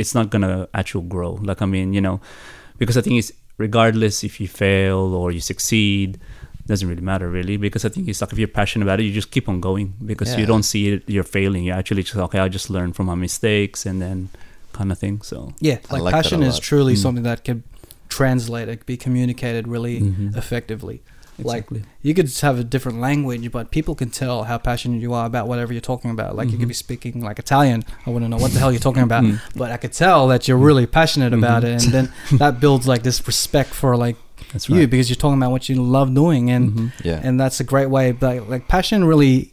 it's not gonna actually grow. Like I mean, you know, because I think it's regardless if you fail or you succeed. Doesn't really matter really because I think it's like if you're passionate about it, you just keep on going because you don't see it, you're failing. You actually just okay, I just learn from my mistakes and then kind of thing. So Yeah, like, like passion is truly Mm. something that can translate, it can be communicated really Mhm. effectively. Like exactly. you could just have a different language, but people can tell how passionate you are about whatever you're talking about. Like you could Mhm. be speaking like Italian. I wouldn't know what the hell you're talking about, Mm. but I could tell that you're really passionate about Mhm. it, and then that builds like this respect for like That's you because you're talking about what you love doing, and Mhm. Yeah. and that's a great way. But like passion really,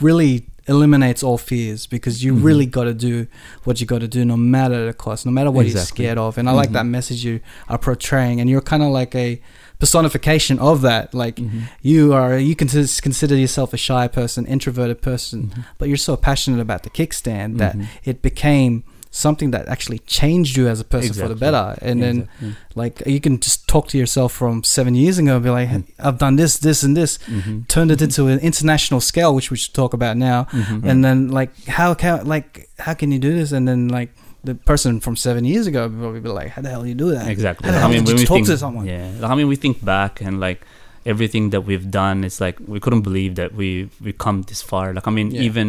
really eliminates all fears because you Mhm. really got to do what you got to do no matter the cost, no matter what you're scared of. And I like that message you are portraying, and you're kind of like a personification of that. Like Mhm. you are, you can consider yourself a shy person, introverted person, Mhm. but you're so passionate about the Kickz Stand that Mhm. it became something that actually changed you as a person for the better. And then Exactly. like you can just talk to yourself from seven years ago and be like, Mm. I've done this, this, and this. Mhm. Turned it into an international scale, which we should talk about now. Mhm. And then like how can like how can you do this? And then like the person from seven years ago probably be like, how the hell do you do that? exactly. I mean, when you we talk think, to someone? Yeah, I mean, we think back and like everything that we've done. It's like we couldn't believe that we we come this far. Like I mean, Yeah. even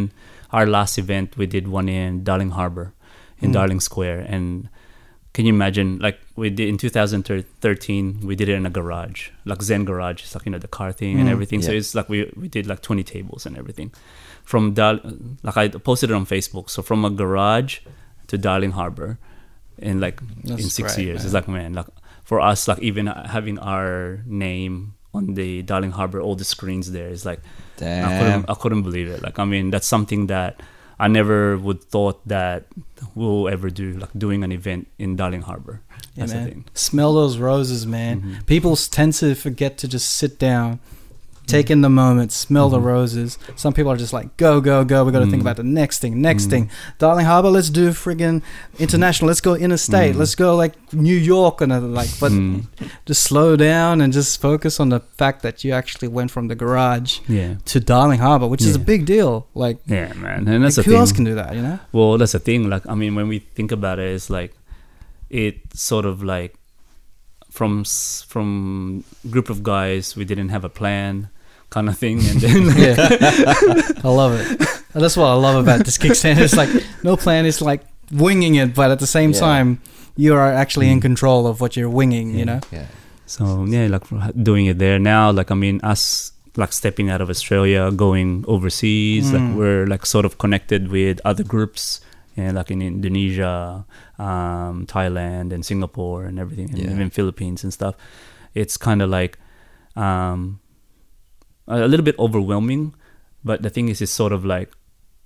our last event, we did one in Darling Harbor, in Mm. Darling Square, and can you imagine? Like we did in 2013, we did it in a garage, like Zen garage. It's like you know the car thing and Mm. everything. So it's like we we did like 20 tables and everything. From Dar- like I posted it on Facebook. So from a garage to Darling Harbor, in like That's in six great, years. man. It's like man, like for us, like even having our name on the Darling Harbor, all the screens there is like I couldn't, I couldn't believe it. Like, I mean, that's something that I never would thought that we'll ever do, like doing an event in Darling Harbor. Yeah, That's the man. thing. Smell those roses, man. Mhm. People tend to forget to just sit down, take in the moment, smell the Mhm. roses. Some people are just like, go, go, go. We got to think Mm. about the next thing, next Mm. thing. Darling Harbor, let's do friggin' international. Let's go interstate. Mm. Let's go like New York and uh, like, but just slow down and just focus on the fact that you actually went from the garage Yeah. to Darling Harbor, which is a big deal. Like, Yeah, man. And that's like, who thing. else can do that? You know? Well, that's the thing. Like, I mean, when we think about it, it's like it sort of like from from group of guys, we didn't have a plan, kind of thing, and then Yeah, I love it. That's what I love about this Kickz Stand. It's like no plan. It's like winging it, but at the same Yeah. time, you are actually in Mm. control of what you're winging. You know. Yeah. So yeah, like doing it there now. Like I mean, us like stepping out of Australia, going overseas. Mm. Like we're like sort of connected with other groups, and like in Indonesia, um, Thailand, and Singapore, and everything, and Yeah. even Philippines and stuff. It's kind of like um, a little bit overwhelming, but the thing is, it's sort of like.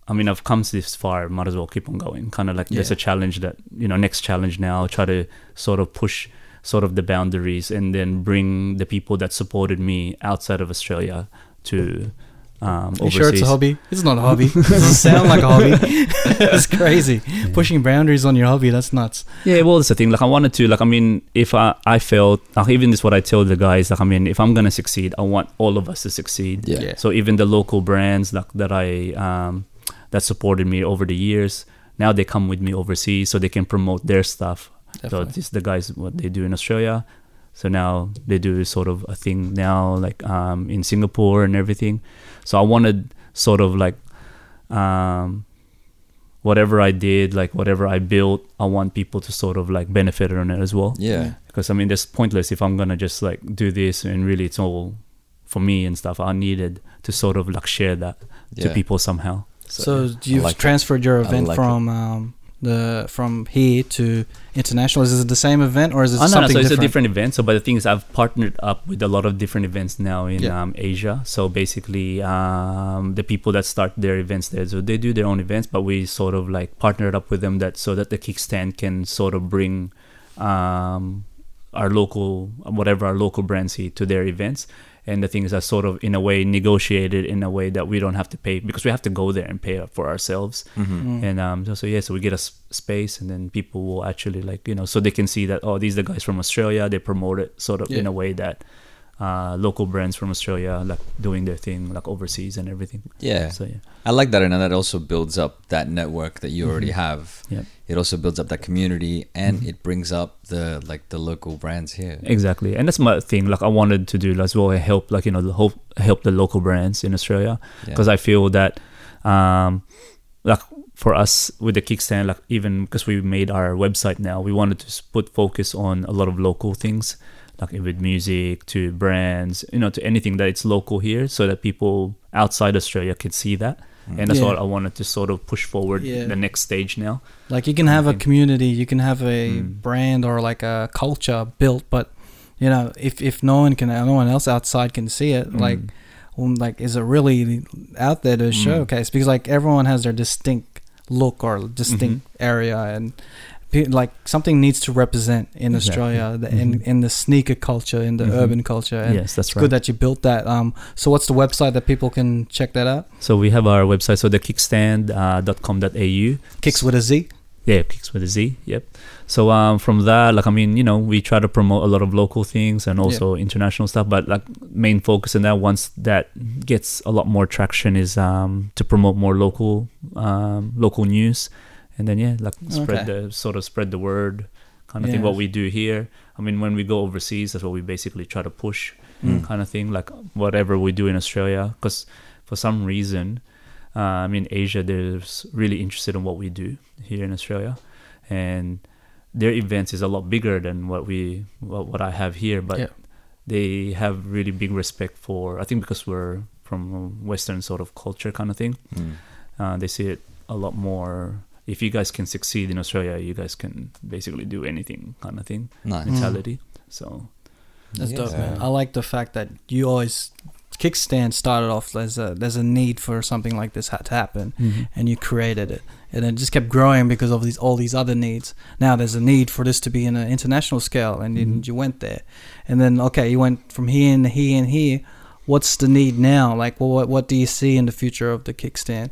I mean, I've come this far. Might as well keep on going. Kind of like there's a challenge that you know, next challenge now. Try to sort of push sort of the boundaries and then bring the people that supported me outside of Australia to um, You overseas. sure it's a hobby? It's not a hobby. it doesn't sound like a hobby. it's crazy. Pushing boundaries on your hobby. That's nuts. Yeah, well, that's the thing. Like, I wanted to, like, I mean, if I, I felt, like, even this, what I tell the guys, like, I mean, if I'm gonna succeed, I want all of us to succeed. Yeah. Yeah. So even the local brands like that I um, that supported me over the years, now they come with me overseas so they can promote their stuff. Definitely. So Definitely. this the guys what they do in Australia. So now they do sort of a thing now like um, in Singapore and everything. So I wanted sort of like um, whatever I did, like whatever I built, I want people to sort of like benefit on it as well. Yeah. Because I mean, it's pointless if I'm gonna just like do this and really it's all for me and stuff. I needed to sort of like share that to people somehow. So, you've like that. transferred your event like from um, the from here to international. Is it the same event or is it Oh, no, no, something so it's different? a different event. So, but the thing is, I've partnered up with a lot of different events now in Yeah. um, Asia. So basically, um, the people that start their events there, so they do their own events, but we sort of like partnered up with them that so that the Kickz Stand can sort of bring um, our local whatever our local brands see to their events. And the things are sort of in a way negotiated in a way that we don't have to pay because we have to go there and pay for ourselves. Mm-hmm. Mm. And um, so, so yeah, so we get a s- space, and then people will actually like you know, so they can see that oh, these are the guys from Australia. They promote it sort of in a way that uh, local brands from Australia like doing their thing like overseas and everything. Yeah. So yeah, I like that, and that also builds up that network that you already Mhm. have. Yep. It also builds up that community, and Mhm. it brings up the like the local brands here. exactly. And that's my thing. Like I wanted to do as well. Help like you know help help the local brands in Australia Yeah. because I feel that um, like for us with the Kickz Stand, like even because we made our website now, we wanted to put focus on a lot of local things, like with music to brands, you know, to anything that it's local here, so that people outside Australia can see that. And that's Yeah. what I wanted to sort of push forward Yeah. the next stage now. Like you can have a Mhm. community, you can have a Mm. brand or like a culture built, but you know, if if no one can, no one else outside can see it, like, Mm. um, like is it really out there to Mm. showcase? Because like everyone has their distinct look or distinct area, and pe- like something needs to represent in Exactly. Australia, the, in Mhm. in the sneaker culture, in the Mhm. urban culture, and yes, that's it's right. good that you built that. Um, so what's the website that people can check that out? so we have our website, so the kickstand.com.au. Uh, .com.au. Kicks with a Z. Yeah, kicks with a Z. Yep. So um, from that, like I mean, you know, we try to promote a lot of local things and also international stuff. But like main focus in that, once that gets a lot more traction, is um, to promote more local um, local news, and then yeah, like spread Okay. the sort of spread the word kind of thing. What we do here. I mean, when we go overseas, that's what we basically try to push Mm. kind of thing. Like whatever we do in Australia, because for some reason, uh, I mean, Asia, they're really interested in what we do here in Australia, and their events is a lot bigger than what we what, what I have here. But Yeah. they have really big respect for. I think because we're from a Western sort of culture kind of thing, Mm. uh, they see it a lot more. If you guys can succeed in Australia, you guys can basically do anything kind of thing Nice. Mm. mentality. So That's dope, man. I like the fact that you always Kickz Stand started off as a there's a need for something like this had to happen, and you created it, and it just kept growing because of these all these other needs. Now there's a need for this to be in an international scale, and you, Mhm. you went there, and then okay, you went from here and here and here. What's the need now? Like, well, what what do you see in the future of the Kickz Stand?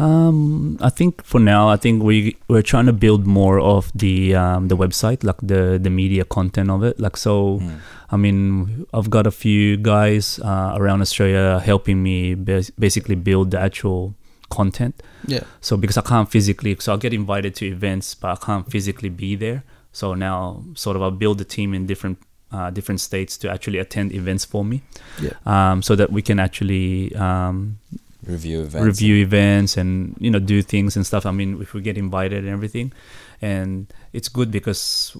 Um, I think for now, I think we we're trying to build more of the um, the website, like the the media content of it. Like so, Mm. I mean, I've got a few guys uh, around Australia helping me bas- basically build the actual content. Yeah, So because I can't physically, so I get invited to events, but I can't physically be there. So now, sort of, I build a team in different uh, different states to actually attend events for me. Yeah. Um, so that we can actually um, Review events. review events and you know do things and stuff. I mean, if we get invited and everything, and it's good because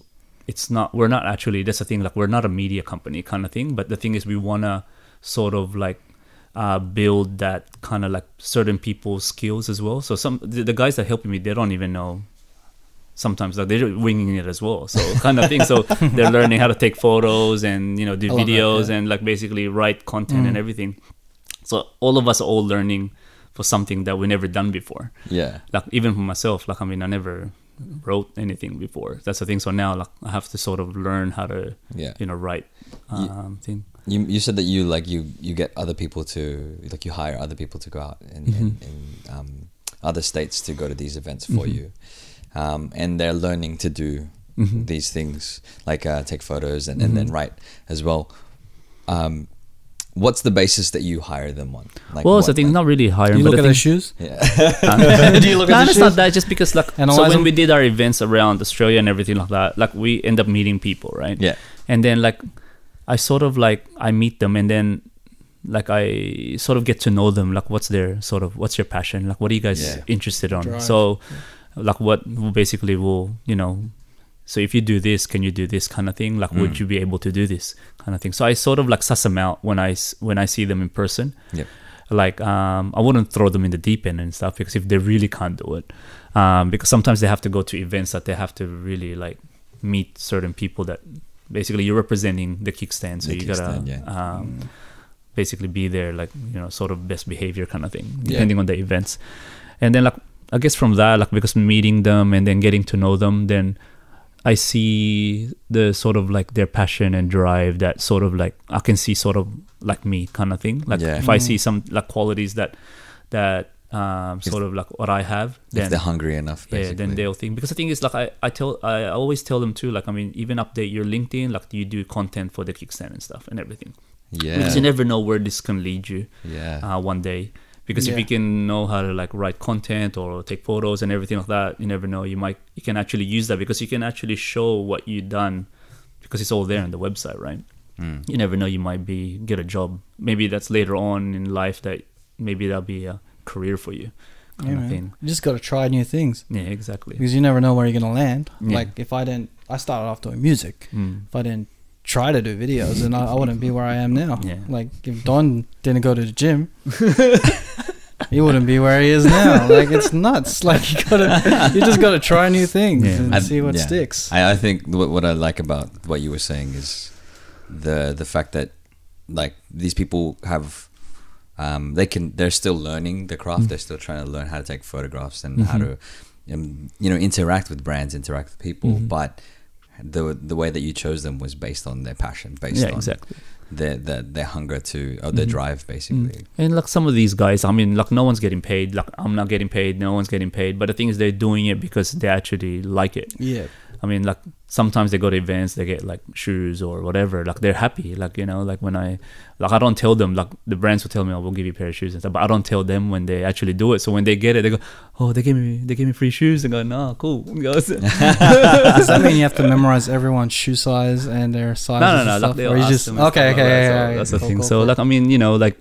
it's not we're not actually that's the thing like we're not a media company kind of thing. But the thing is, we wanna sort of like uh, build that kind of like certain people's skills as well. So some the, the guys that helping me, they don't even know. Sometimes like they're winging it as well, so kind of thing. So they're learning how to take photos and you know do love that, videos yeah. and like basically write content and Mm. everything. So all of us are all learning for something that we never done before. Yeah. Like even for myself, like I mean, I never wrote anything before. That's the thing. So now, like I have to sort of learn how to, Yeah. you know, write um, thing. You you said that you like you you get other people to like you hire other people to go out in, in, Mhm. in um, other states to go to these events for Mhm. you, um, and they're learning to do Mhm. these things like uh, take photos and, and then Mhm. write as well. Um, what's the basis that you hire them on? Like well, what, so I think like- not really hiring. you look the at their thing- shoes. Yeah. Do you look no, at the it's not shoes? that. Just because like so when them? we did our events around Australia and everything like that, like we end up meeting people, right? yeah. and then like i sort of like i meet them and then like i sort of get to know them like what's their sort of what's your passion like what are you guys Yeah. interested on Drive. so like what basically will you know so if you do this can you do this kind of thing like would Mm. you be able to do this kind of thing so i sort of like suss them out when i when i see them in person Yep. like um i wouldn't throw them in the deep end and stuff because if they really can't do it um because sometimes they have to go to events that they have to really like meet certain people that basically you're representing the Kickz Stand so The you gotta yeah. um, basically be there like you know sort of best behavior kind of thing Yeah. depending on the events and then like i guess from that like because meeting them and then getting to know them then i see the sort of like their passion and drive that sort of like i can see sort of like me kind of thing like Yeah. if i Mm. see some like qualities that that um If- sort of like what i have if then they're hungry enough, basically. yeah, then they'll think because the thing is like I, I tell I always tell them too like I mean even update your LinkedIn like you do content for the Kickz Stand and stuff and everything yeah. because you never know where this can lead you yeah. uh, one day because if you can know how to like write content or take photos and everything like that you never know you might you can actually use that because you can actually show what you've done because it's all there on the website right Mm. you never know you might be get a job maybe that's later on in life that maybe that'll be a career for you kind Yeah, of thing You just got to try new things yeah exactly because you never know where you're gonna land. Yeah. Like if I didn't, I started off doing music. Mm. If I didn't try to do videos, and I, I wouldn't be where I am now. Yeah. Like if Don didn't go to the gym, he wouldn't be where he is now. Like it's nuts. Like you gotta, you just gotta try new things Yeah. and I- see what yeah. sticks. I, I think what, what I like about what you were saying is the the fact that like these people have um, they can they're still learning the craft. Mm. They're still trying to learn how to take photographs and how Mhm. to um, you know interact with brands, interact with people. Mhm. But the the way that you chose them was based on their passion, based yeah on exactly their, their their hunger to or their Mhm. drive, basically. And like some of these guys, I mean, like no one's getting paid. Like I'm not getting paid. No one's getting paid. But the thing is, they're doing it because they actually like it. Yeah. I mean, like sometimes they go to events, they get like shoes or whatever. Like they're happy. Like you know, like when I, like I don't tell them. Like the brands will tell me, oh, "I will give you a pair of shoes," and stuff. But I don't tell them when they actually do it. So when they get it, they go, "Oh, they gave me, they gave me free shoes." And go, "No, cool." Does that mean you have to memorize everyone's shoe size and their size? no, no, no. and Like stuff? they'll Or you ask just them okay, okay, like that. yeah, So yeah, that's the cool, thing. cool, so cool. like I mean, you know, like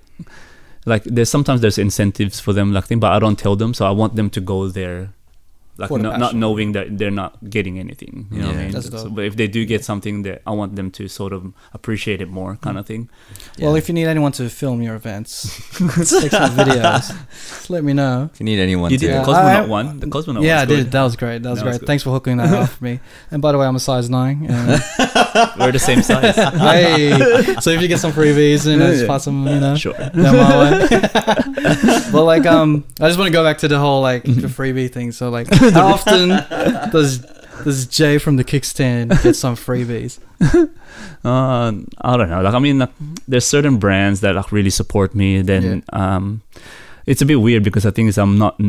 like there's sometimes there's incentives for them, like thing, but I don't tell them. So I want them to go there like For the no, not knowing that they're not getting anything. You know what I mean? That's So, but if they do get something, that I want them to sort of appreciate it more, kind of thing. Well, if you need anyone to film your events, take some videos. Let me know. If you need anyone You to did Yeah. the Cosmonaut I- one. The Cosmonaut. yeah, I one's did. good. That was great. That was That great. good. Thanks for hooking that up for me. And by the way, I'm a size nine. And We're the same size. hey, so if you get some freebies, you know, just pass them, you know, sure. down my way. but like, um, I just want to go back to the whole like the freebie thing. So like, how often does does Jay from the Kickz Stand get some freebies? Uh, I don't know. Like, I mean, like, there's certain brands that like really support me. Then, um, it's a bit weird because I think is I'm not.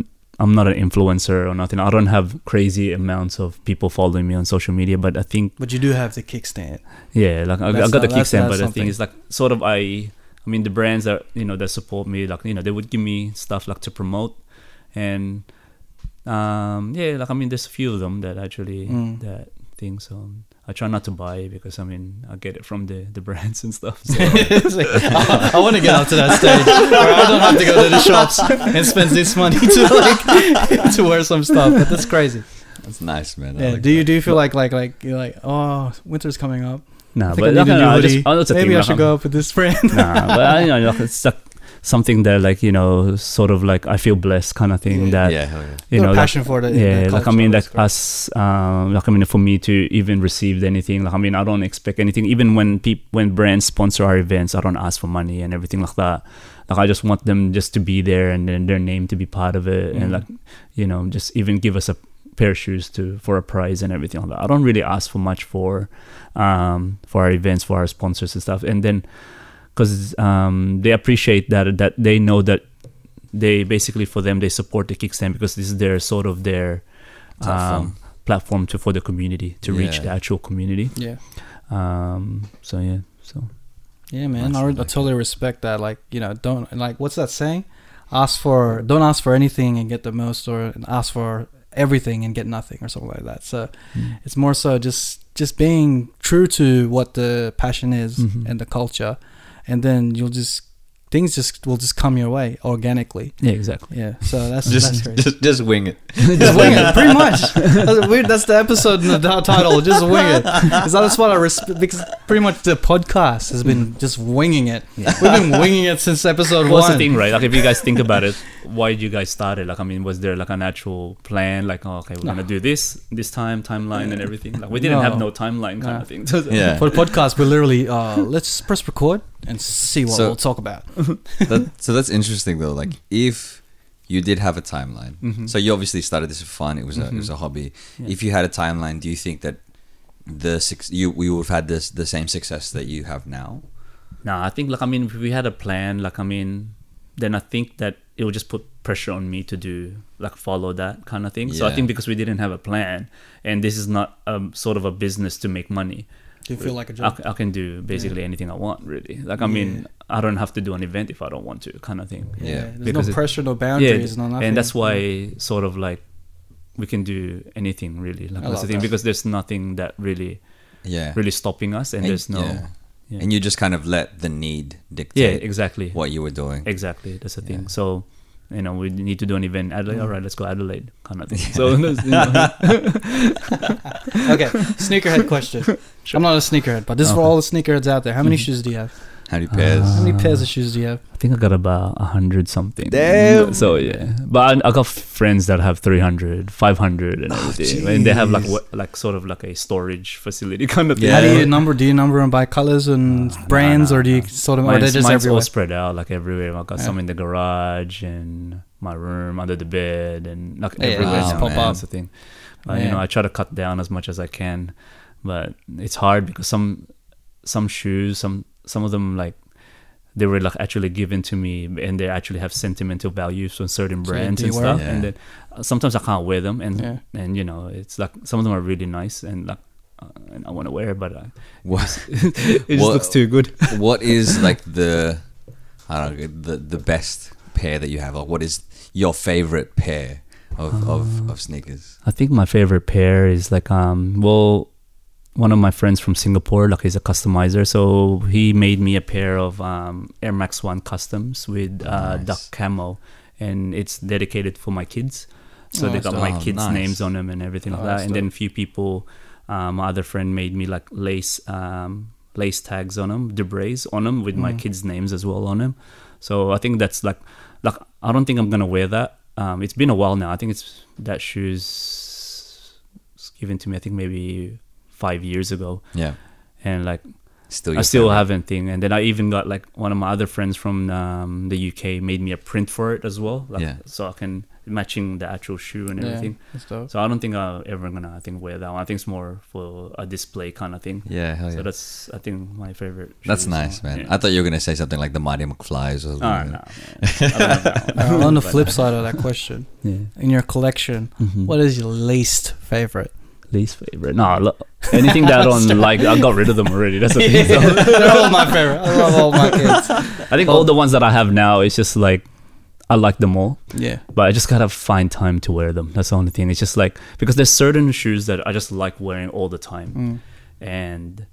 I'm not an influencer or nothing. I don't have crazy amounts of people following me on social media, but I think But you do have the Kickz Stand. Yeah, like I, I got the not- that's- Kickz Stand, that's but the something. thing is, like, sort of, I, I mean, the brands that you know that support me, like, you know, they would give me stuff like to promote, and, um, yeah, like I mean, there's a few of them that actually Mm. that things. So I try not to buy because I mean, I get it from the the brands and stuff. So. It's like, I, want to get up to that stage where I don't have to go to the shops and spend this money to like to wear some stuff. But that's crazy. That's nice, man. I Yeah. like do you that. do you feel like like like you're like oh winter's coming up? nah, I but I need like, a new I just, oh, that's the Maybe thing, I like, should I'm- go up with this brand. nah, but I, you know, like, it's like something that like you know, sort of like I feel blessed kind of thing that Yeah, yeah. you Got a know, like, passion for the yeah the like i mean like great. us um like i mean for me to even receive anything like i mean i don't expect anything even when people when brands sponsor our events i don't ask for money and everything like that like i just want them just to be there and then their name to be part of it and Mhm. like you know just even give us a pair of shoes to for a prize and everything like that i don't really ask for much for um for our events for our sponsors and stuff and then because um they appreciate that that they know that they basically for them they support the Kickz Stand because this is their sort of their Platform. um, platform to for the community to reach the actual community. yeah. Um, so yeah, so Yeah, man. I, re- I really totally respect that. Like, you know, don't like what's that saying? Ask for don't ask for anything and get the most, or ask for everything and get nothing, or something like that. So Mm. it's more so just just being true to what the passion is Mhm. and the culture, and then you'll just things just will just come your way organically. yeah, exactly. Yeah. So that's that's Just, crazy. just, just wing it. Just wing it, pretty much. That's weird. That's the episode in the title. Just wing it. Because that's what I respect. Because pretty much the podcast has been just winging it. Yeah. We've been winging it since episode What's one. the thing, right? Like if you guys think about it, why did you guys start it? Like I mean, was there like an actual plan? Like oh, okay, we're No. gonna do this, this time, timeline, and everything. Like we didn't No. have no timeline kind No. of thing. Yeah. For the podcast, we literally uh, let's press record and see what So- we'll talk about. that, so that's interesting though. Like if you did have a timeline, Mhm. so you obviously started this for fun. It was a, it was a hobby. Yeah. If you had a timeline, do you think that the six you we would have had this the same success that you have now? Nah, I think like I mean, if we had a plan, like I mean, then I think that it would just put pressure on me to do like follow that kind of thing. So I think because we didn't have a plan, and this is not um sort of a business to make money. Do you feel like a I, job? c- I can do basically anything I want, really. Like I mean, I don't have to do an event if I don't want to, kind of thing. Yeah. There's Because no it- pressure, no boundaries, no nothing. and that's why sort of like we can do anything really. Like I that's the thing that. because there's nothing that really Yeah. really stopping us, and, And- there's no. yeah. yeah. And you just kind of let the need dictate. yeah, dictate exactly. what you were doing. Exactly, that's the thing. So, you know, we need to do an event. Adelaide, Mm. all right, let's go Adelaide, kind of thing. Yeah. So, you know, okay, sneakerhead question. I'm not a sneakerhead, but this is for all the sneakerheads out there. How many Mhm. shoes do you have? How many pairs? Uh, How many pairs of shoes do you have? I think I got about a hundred something. Damn. So yeah, but I, I got friends that have 300, 500 and Oh, everything, and they have like what, like sort of like a storage facility kind of thing. Yeah. How do you number? Do you number them by colors and Uh, brands, nah, or do you nah. sort of? Or Mine's, they're just mine's all everywhere. spread out like everywhere. I got Yeah. some in the garage and my room, under the bed, and like Yeah, everywhere. wow, now. man. That's the thing. Uh, you know, I try to cut down as much as I can, but it's hard because some some shoes, some some of them like they were like actually given to me, and they actually have sentimental values on certain brands do and stuff. them? And then uh, sometimes I can't wear them, and Yeah. and you know, it's like some of them are really nice and like. Uh, and I want to wear, it, but uh, What, it just What- looks too good. what is like the I don't know the the best pair that you have? Like, what is your favorite pair of Uh, of, of sneakers? I think my favorite pair is like um well one of my friends from Singapore like he's a customizer so he made me a pair of um Air Max 1 customs with uh Nice. duck camo and it's dedicated for my kids So Oh, they got my kids' nice. names on them and everything like Oh, that. that's And then a few people, um, my other friend made me like lace um, lace tags on them, Debris on them with my Mm. kids' names as well on them. So I think that's like like I don't think I'm gonna wear that. Um, it's been a while now. I think it's that shoes given to me. I think maybe five years ago, Yeah. and like Still. I still favorite. haven't thing. And then I even got like one of my other friends from um, the UK made me a print for it as well, like, Yeah. so I can matching the actual shoe and everything. that's dope. So I don't think I'm ever gonna I think wear that one. I think it's more for a display kind of thing. Yeah. Hell yeah. So that's I think my favorite. That's nice, so, man. yeah. I thought you were gonna say something like the Mighty McFly's or Oh, something. no, man. I don't have that Uh, one. on the flip side of that question, yeah. in your collection, Mhm. what is your least favorite? Least favorite? No, look, anything that on like I got rid of them already. That's the thing. So. They're all my favorite. I love all my kids. I think all the ones that I have now is just like I like them all. Yeah. but I just gotta find time to wear them. That's the only thing. It's just like because there's certain shoes that I just like wearing all the time, Mm. and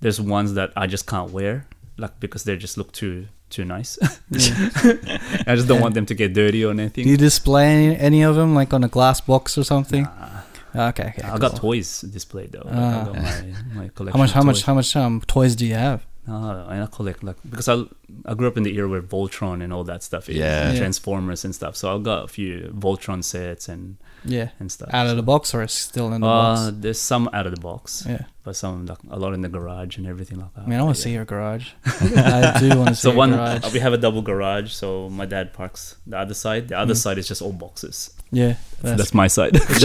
there's ones that I just can't wear, like because they just look too too nice. I just don't want them to get dirty or anything. Do you display any, any of them like on a glass box or something? Nah. Okay. okay I got toys displayed though. Like, Ah. I got my, my collection. How much? How much? How much um toys do you have? No, and I collect like because I I grew up in the era where Voltron and all that stuff, is, Yeah. Yeah. Transformers and stuff. So I've got a few Voltron sets and Yeah. and stuff. Out of the box or still in the Uh, box? there's some out of the box, Yeah. but some like a lot in the garage and everything like that. I mean, I want to Yeah. see your garage. I do want to see So your one, garage. we have a double garage. So my dad parks the other side. The other Mm. side is just all boxes. Yeah. That's, That's, my side.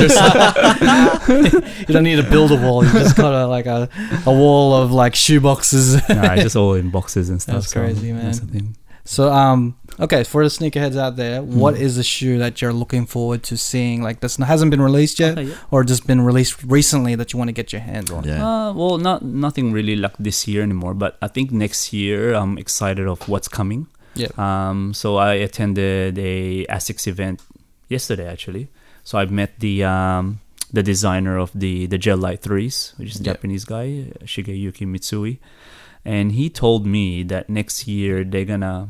you don't need to build a wall. You just got a, like a, a wall of like shoe boxes. nah, it's just all in boxes and stuff. That's so crazy, that's man. the thing. So um okay for the sneakerheads out there, what Mm. is the shoe that you're looking forward to seeing? Like this hasn't been released yet, Okay, yeah. or just been released recently that you want to get your hands on. Yeah. Uh, well, not nothing really like this year anymore. But I think next year I'm excited of what's coming. Yeah. Um. So I attended a ASICS event yesterday actually. So I met the um the designer of the the Gel Lyte threes, which is a Yeah. Japanese guy, Shigeyuki Mitsui, and he told me that next year they're gonna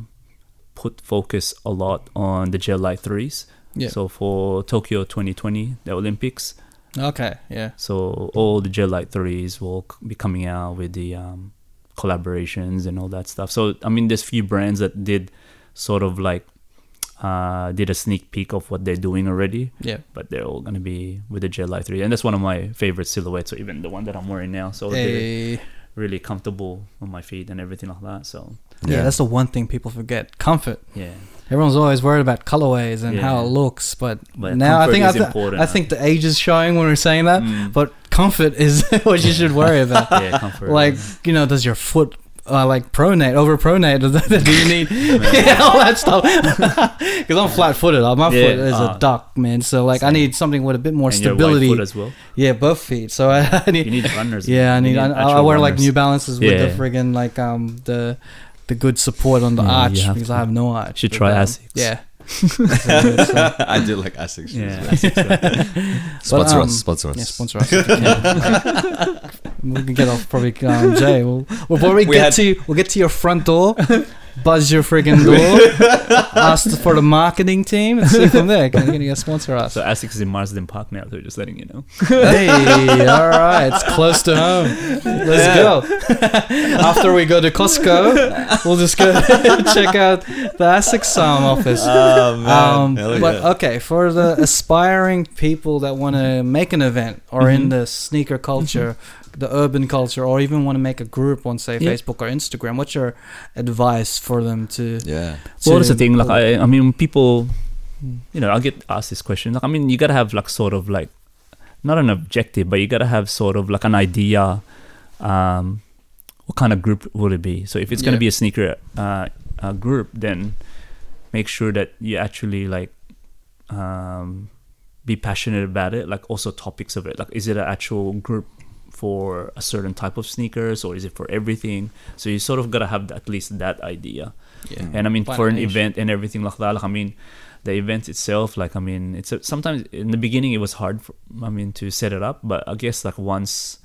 put focus a lot on the Gel Lyte threes. Yeah. So for Tokyo 2020, the Olympics, Okay. Yeah. so all the Gel Lyte threes will be coming out with the um, collaborations and all that stuff. So I mean, there's few brands that did sort of like uh, did a sneak peek of what they're doing already, Yeah. but they're all gonna be with the Gel Lyte three, and that's one of my favorite silhouettes. So even the one that I'm wearing now, so they're really comfortable on my feet and everything like that. So Yeah. Yeah. that's the one thing people forget: comfort. yeah, Everyone's always worried about colorways and how it looks, but, But now I think is I, th- important, I I think the age is showing when we're saying that. Mm. But comfort is what you should worry about. yeah, comfort. like you know, does your foot uh, like pronate over pronate? Do you need yeah, all that stuff? Because I'm flat footed. My Yeah, foot is uh, a duck, man. So like I need something with a bit more and your right stability. foot as well. Yeah, both feet. So I, I need. You need runners. yeah, I man. You need. I, I actual wear like. New Balances with Yeah. the friggin' like um the the good support on the Yeah, arch because to. I have no arch. Should But, try um, Asics. Yeah. I do like Asics. Yeah, shoes. Sponsor um, us. Sponsor us. Yeah, sponsor us. If you can. we can get off probably um, Jay. We'll, we'll probably We get had- to. We'll get to your front door, buzz your friggin' door, ask for the marketing team, and see from there. Can, can you guys sponsor us? So Asics is in Marsden Park now, so just letting you know. hey, all right, it's close to home. Let's go. After we go to Costco, we'll just go check out the Asics um, office. Oh man. Um, Hell but yeah. okay, for the aspiring people that want to make an event or in Mhm. the sneaker culture, the urban culture, or even want to make a group on say Yeah. Facebook or Instagram, what's your advice for them to? Yeah. to well, that's the thing. Like, I, I mean, people, you know, I get asked this question. Like, I mean, you gotta have like sort of like, not an objective, but you gotta have sort of like an idea. Um, what kind of group will it be? So if it's gonna Yeah. be a sneaker uh, uh, group, then make sure that you actually like um, be passionate about it. Like also topics of it. Like, is it an actual group? For a certain type of sneakers, or is it for everything? So you sort of gotta have at least that idea. yeah. And I mean, Find for an niche. event and everything like that, like I mean, the event itself, like I mean, it's a, sometimes in the beginning it was hard. For, I mean, to set it up, but I guess like once.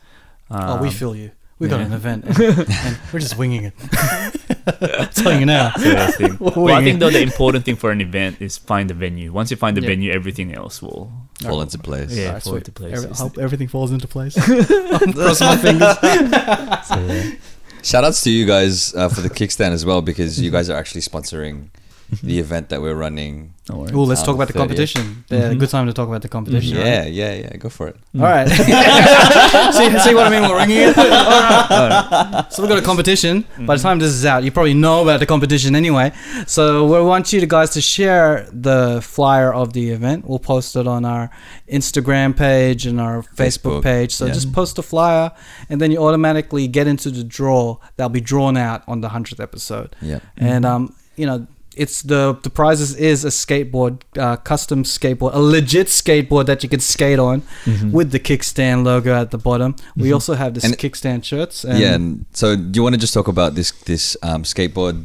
Um, oh, we feel you. We got an event, and, and we're just winging it. telling you now. So that's thing. Well, I think though the important thing for an event is find the venue. Once you find the Yeah. venue, everything else will Fall into place. yeah Alright, fall sweet. into place. Every- hope everything falls into place. I'm crossing my fingers. so, yeah. Shout outs to you guys uh, for the kickstand as well because you guys are actually sponsoring the event that we're running. No worries. Oh, let's talk about the 30th. competition. Yeah, Mhm. good time to talk about the competition. right? Yeah, yeah, yeah. Go for it. All right. see, see what I mean? We're ringing it. All right. So we've got a competition. By the time this is out, you probably know about the competition anyway. So we want you guys to share the flyer of the event. We'll post it on our Instagram page and our Facebook, Facebook, page. So yeah. just post the flyer, and then you automatically get into the draw. That'll be drawn out on the hundredth episode. Yeah. And um, you know, it's the the prizes is a skateboard, uh, custom skateboard, a legit skateboard that you can skate on Mhm. with the Kickz Stand logo at the bottom. We Mhm. also have this And- Kickz Stand shirts. And yeah. And so, do you want to just talk about this this um, skateboard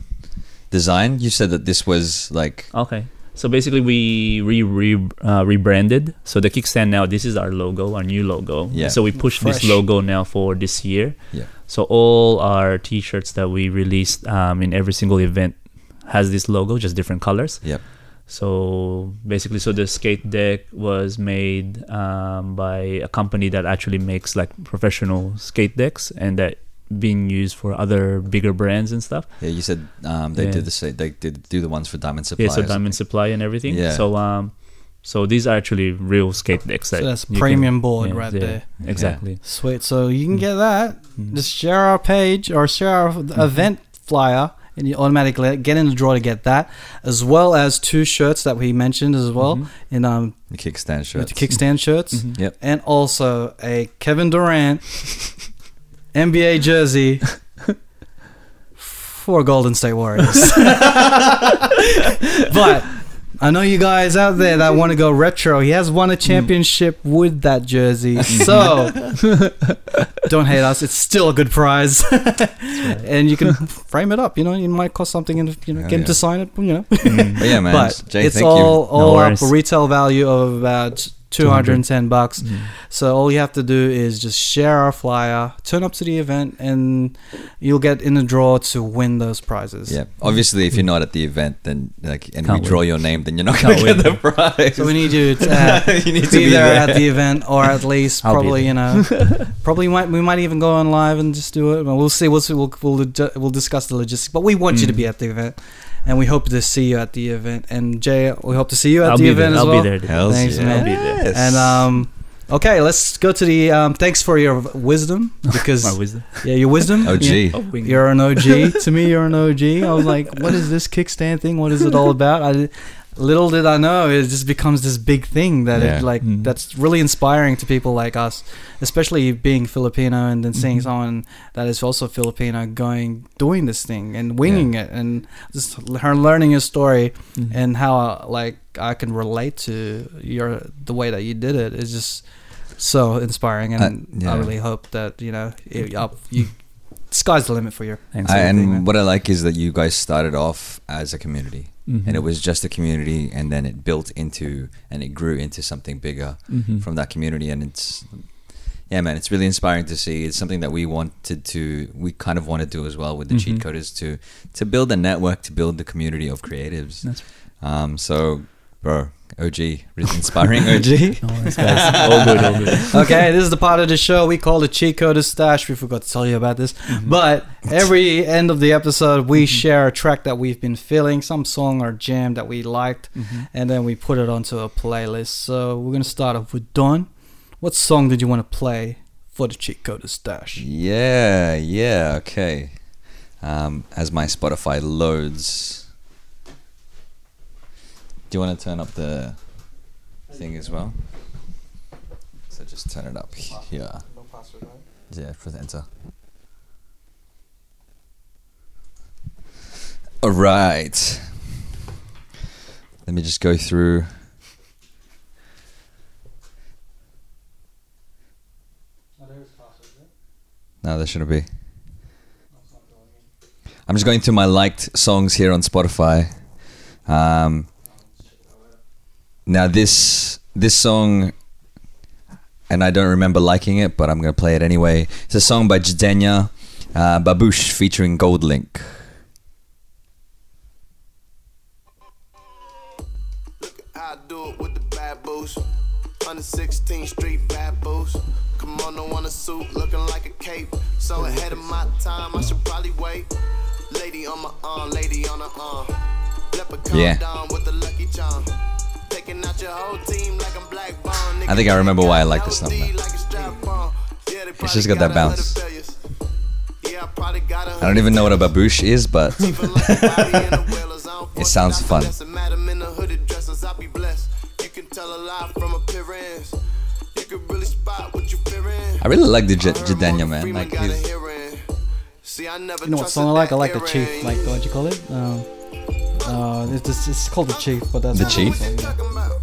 design? You said that this was like Okay. So basically, we re, re uh, rebranded. So the Kickz Stand now, this is our logo, our new logo. Yeah. So we pushed this logo now for this year. Yeah. So all our T-shirts that we released um, in every single event has this logo, just different colors. Yep. So basically, so the skate deck was made um, by a company that actually makes like professional skate decks, and that being used for other bigger brands and stuff. yeah. You said um, they Yeah. did the sa- they did do the ones for Diamond Supply. Yeah, so Diamond something. Supply and everything. Yeah. So um, so these are actually real skate decks. so That that's you can- premium board yeah, right yeah, there. Exactly. Sweet. So you can get that. Mhm. Just share our page or share our Mm-hmm. event flyer. And you automatically get in the draw to get that, as well as two shirts that we mentioned as well Mhm. in um the Kickz Stand shirts. the Kickz Stand shirts, Mhm. Yep. and also a Kevin Durant NBA jersey for Golden State Warriors. but I know you guys out there that want to go retro. He has won a championship with that jersey, so don't hate us. It's still a good prize, and you can frame it up. You know, it might cost something, and you know, Hell get him to sign it. You know, Mhm. But yeah, man. but Jay, it's thank all you. all up worries. a retail value of about 210 bucks. Mhm. So all you have to do is just share our flyer, turn up to the event, and you'll get in the draw to win those prizes. Yeah. Obviously, if you're not at the event, then like, and Can't we draw win. your name, then you're not gonna Can't get the prize. So we need you to uh, you need be, to be there, there. at the event, or at least probably you know, probably might we might even go on live and just do it. Well, we'll see. We'll see. We'll we'll, we'll discuss the logistics, but we want you to Mm. be at the event, and we hope to see you at the event. And Jay, we hope to see you at I'll the event there. as I'll well. be there. dude. Hells Thanks, yeah. man. I'll be there. Yes. And um, okay, let's go to the um. Thanks for your wisdom because My wisdom. yeah, your wisdom. OG. Yeah. Oh, wing. You're an OG. to me, you're an OG. I was like, what is this Kickz Stand thing? What is it all about? I, little did I know, it just becomes this big thing that Yeah. it like Mm. that's really inspiring to people like us, especially being Filipino and then seeing Mhm. someone that is also Filipino going doing this thing and winging it and just her learning your story Mhm. and how like I can relate to your the way that you did it is just so inspiring and Uh, yeah. I really hope that you know it, up you sky's the limit for you. Thanks. I, and man. what I like is that you guys started off as a community, Mhm. and it was just a community, and then it built into and it grew into something bigger Mhm. from that community, and it's yeah, man, it's really inspiring to see. It's something that we wanted to, we kind of want to do as well with the cheat Mhm. coders to to build a network, to build the community of creatives. That's Um, so, bro, OG, really inspiring OG. no worries, guys. all good, all good. okay, this is the part of the show we call the cheat code stash. We forgot to tell you about this, but every end of the episode we share a track that we've been feeling, some song or jam that we liked, Mhm. and then we put it onto a playlist. So we're gonna start off with Don. What song did you want to play for the cheat code stash? Yeah, yeah, okay. Um, as my Spotify loads, do you want to turn up the thing as well? So just turn it up here. Yeah, press enter. All right. Let me just go through. No, there shouldn't be. I'm just going through my liked songs here on Spotify. Um, now this this song, and I don't remember liking it, but I'm gonna play it anyway. It's a song by Jidenna uh, Babouche featuring Goldlink. the Street on a suit, looking like a cape. So ahead of my time, I should probably wait. Lady on my arm, lady on her arm. Leprechaun yeah. down with lucky charm. Taking out your whole team like I'm black bone. I think I remember why I like this song, man. It's just got that bounce. I don't even know what a babouche is, but it sounds fun. I really like the J- Jidenna man. Like he's, You know what song I like? I like the Chief. Like what you call it? Um, uh, it's, it's, it's called the Chief, but that's The not Chief? song, yeah. I don't know.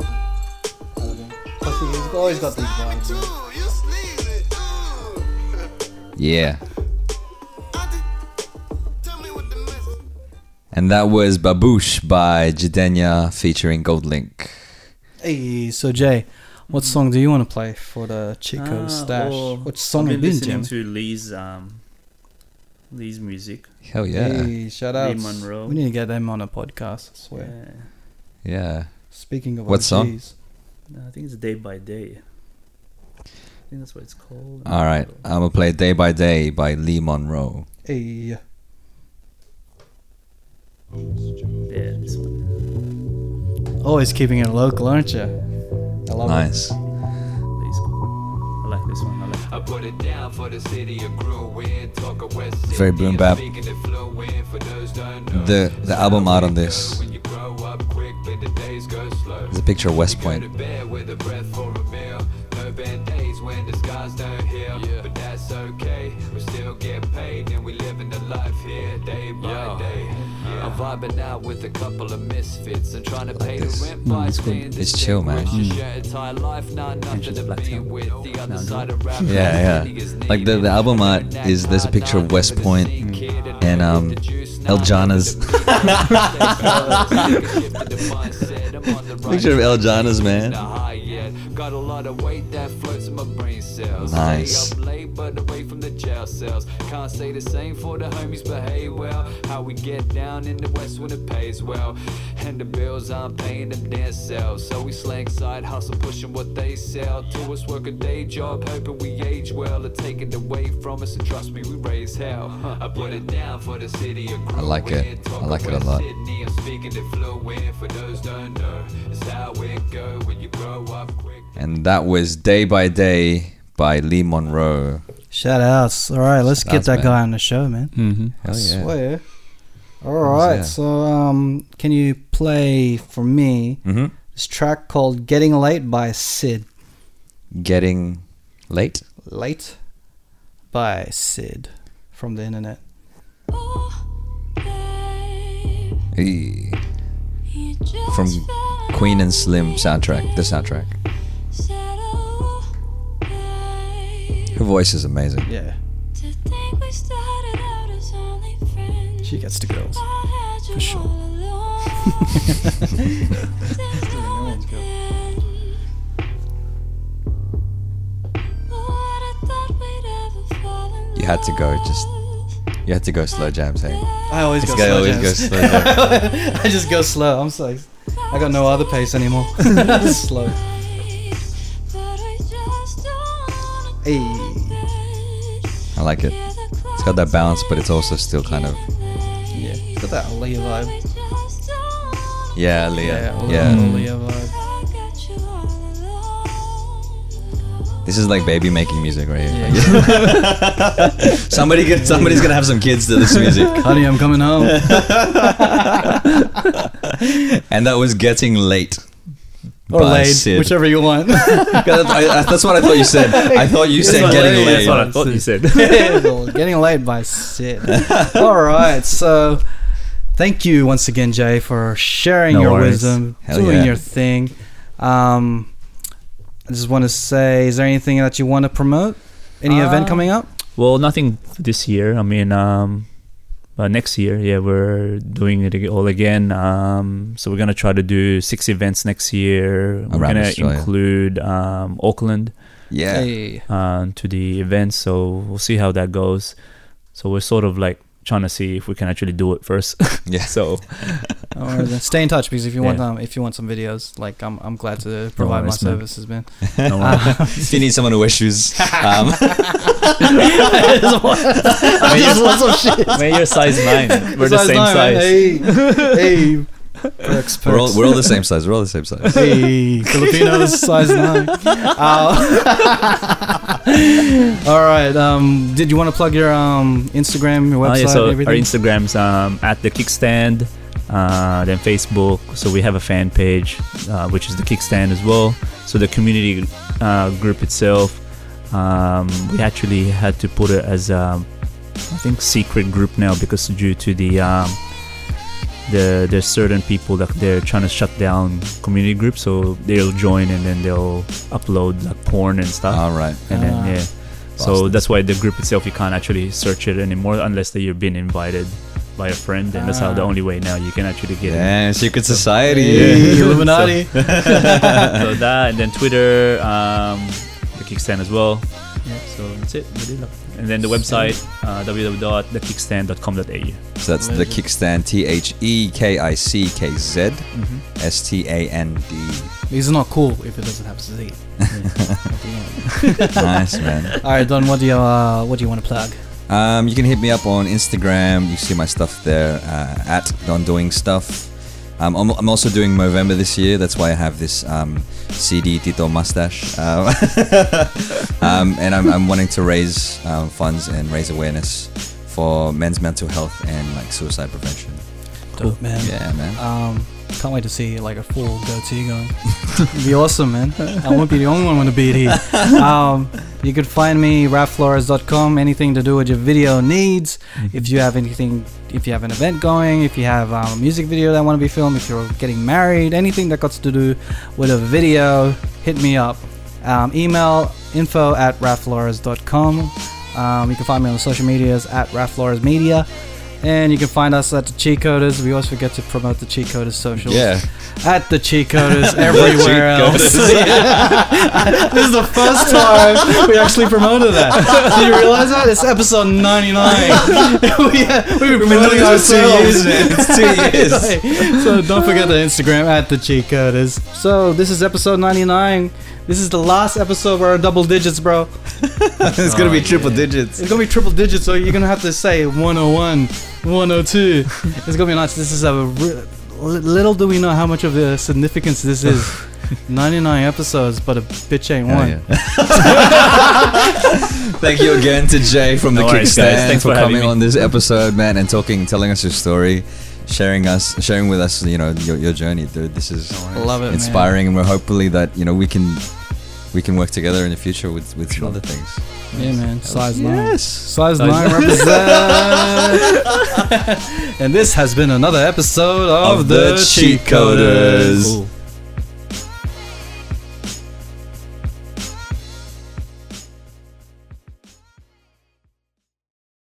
Plus he- He's always got these vibes. yeah. yeah. And that was Babouche by Jidenna featuring Goldlink. Hey, so Jay, what song do you want to play for the Chico Ah, stash? well, What song I've have been you been listening jamming? to Lee's um, Lee's music. Hell yeah. Hey, shout out. Lee Monroe. We need to get them on a podcast. I swear. Yeah. Yeah. Speaking of What song? Uh, I think it's Day by Day. I think that's what it's called. All right. I'm going to play Day by Day by Lee Monroe. Hey, Yeah, this one. always keeping it local, aren't you? I love Nice. Lee's cool. I put it down for the city of Gruen, talk of West Sydney, Very boom bap. speaking it fluent for those don't know. The the album art on this When you grow up quick, but the days go slow. is a picture of West Point. To bed with a breath for a meal. No bad days when the scars don't heal. But that's okay, we still get paid and we living the life here day by day. I'm vibing out with a couple of misfits and trying to pay this. the rent by staying It's chill, man. Entire life, not nothing to be with. The other side of rap. Yeah, yeah. Like the, the album art is there's a picture of West Point and um El Janas. Picture of El Janas, man. Got a lot of weight that floats in my brain cells. Nice. Stay up late, but away from the jail cells. Can't say the same for the homies behave well. How we get down in the west when it pays well. And the bills I'm paying them. So we slang side hustle, pushing what they sell. To us work a day job, hoping we age well. Or take it away from us, and trust me, we raise hell. I put it down for the city of I like it. I like it a lot. Sydney, I'm speaking it fluent for those don't know. It's how it go when you grow up quick. And that was Day by Day by Lee Monroe. Shout outs. All right, let's Shout get outs, that man. guy on the show, man. Mm-hmm. I yeah. swear. All right, yeah. so um, can you play for me hmm this track called "Getting Late" by Syd? Getting late? Late by Syd from the internet. Hey. From Queen and Slim soundtrack, the soundtrack. Her voice is amazing. Yeah, she gets the girls. For sure. You had to go, just you had to go slow jams, hey. I always This go guy slow. always jams. goes slow jams. I just go slow. I'm sorry. I got no other pace anymore. slow. Hey. I like it. It's got that balance, but it's also still kind of Yeah, it's got that Aaliyah vibe. yeah, Leah, Yeah, yeah. Aaliyah vibe. This is like baby making music right here. Yeah. Somebody get somebody's gonna have some kids to this music, Honey, I'm coming home. and that was getting late. Or by laid, Syd. whichever you want. I- I- that's what I thought you said. I thought you said getting yeah, That's what I thought you said. Getting laid by Syd. All right, so thank you once again, Jay, for sharing No your worries. wisdom, Hell doing yeah. your thing. Um, I just want to say, is there anything that you want to promote? Any Uh, event coming up? Well, nothing this year. I mean, um, uh, next year, yeah, we're doing it ag- all again. Um, so we're gonna try to do six events next year. We're gonna Australia. include um, Auckland Yeah. Hey. uh, to the events. So we'll see how that goes. So we're sort of like trying to see if we can actually do it first. Yeah. so Or stay in touch because if you want Yeah. um, if you want some videos, like I'm I'm glad to provide my worries, man. services, man. no worries. if you need someone to wear shoes, um, I just want some shit. Man, you're size nine. We're the same nine, size. man. Hey, hey. Perks, we're all we're all the same size. We're all the same size. Hey, Filipinos size nine. Uh, all right. Um, did you want to plug your um Instagram, your Oh, website, yeah, so our? Instagrams um, at the Kickz Stand, uh, then Facebook. So we have a fan page, uh, which is the Kickz Stand as well. So the community uh, group itself, um, we actually had to put it as um, I think secret group now because due to the um, the there's certain people that they're trying to shut down community groups, so they'll join and then they'll upload like porn and stuff All right. and Ah. then yeah so Bastards. that's why the group itself you can't actually search it anymore unless that you've been invited by a friend and that's how the Ah. only way now you can actually get it. Yeah, secret society. Hey, Illuminati. it so that and then twitter um the Kickz Stand as well Yeah. so that's it and then the website uh, www.thekickzstand.com.au So that's the Kickz Stand. T H E K I C K Z Mm-hmm. S T A N D. He's not cool if it doesn't have Z. Nice man. All right, Don. What do you uh, what do you want to plug? Um, you can hit me up on Instagram. You see my stuff there uh, at Don Doing Stuff. Um, I'm, I'm also doing Movember this year. That's why I have this um, CD Tito mustache. Um, um, and I'm, I'm wanting to raise um, funds and raise awareness for men's mental health and like suicide prevention. Dope, man. Yeah, man. Can't wait to see like a full goatee going. It'd be awesome, man. I won't be the only one with a beard here. Um, you could find me rafflores.com. Anything to do with your video needs. If you have anything, if you have an event going, if you have um, a music video that want to be filmed, if you're getting married, anything that got to do with a video, hit me up. Um, email info at rafflores.com. Um, you can find me on the social medias at rafflores media. And you can find us at the Cheatcoders. We always forget to promote the Cheatcoders socials. Yeah. At the Cheatcoders everywhere Cheat else. this is the first time we actually promoted that. Do you realize that? It's episode 99. we, uh, we've been promoting ourselves. It's two years. so don't forget the Instagram at the Cheatcoders. So this is episode 99. This is the last episode where our double digits, bro. it's gonna be triple digits. It's gonna be triple digits, so you're gonna have to say 101, 102. It's gonna be nice. This is a re- little do we know how much of the significance this is. 99 episodes, but a bitch ain't Hell one. yeah. Thank you again to Jay from the No worries, Kickz Stand. Thanks for, for coming me. on this episode, man, and talking, telling us your story, sharing us, sharing with us, you know, your, your journey, dude. This is Love it, man. inspiring, and we're hopefully that you know we can we can work together in the future with with some other things. Yeah, man. Size nine. Yes. Size Size nine represent. and this has been another episode of, Of the, the Cheat Cheat Coders. Coders.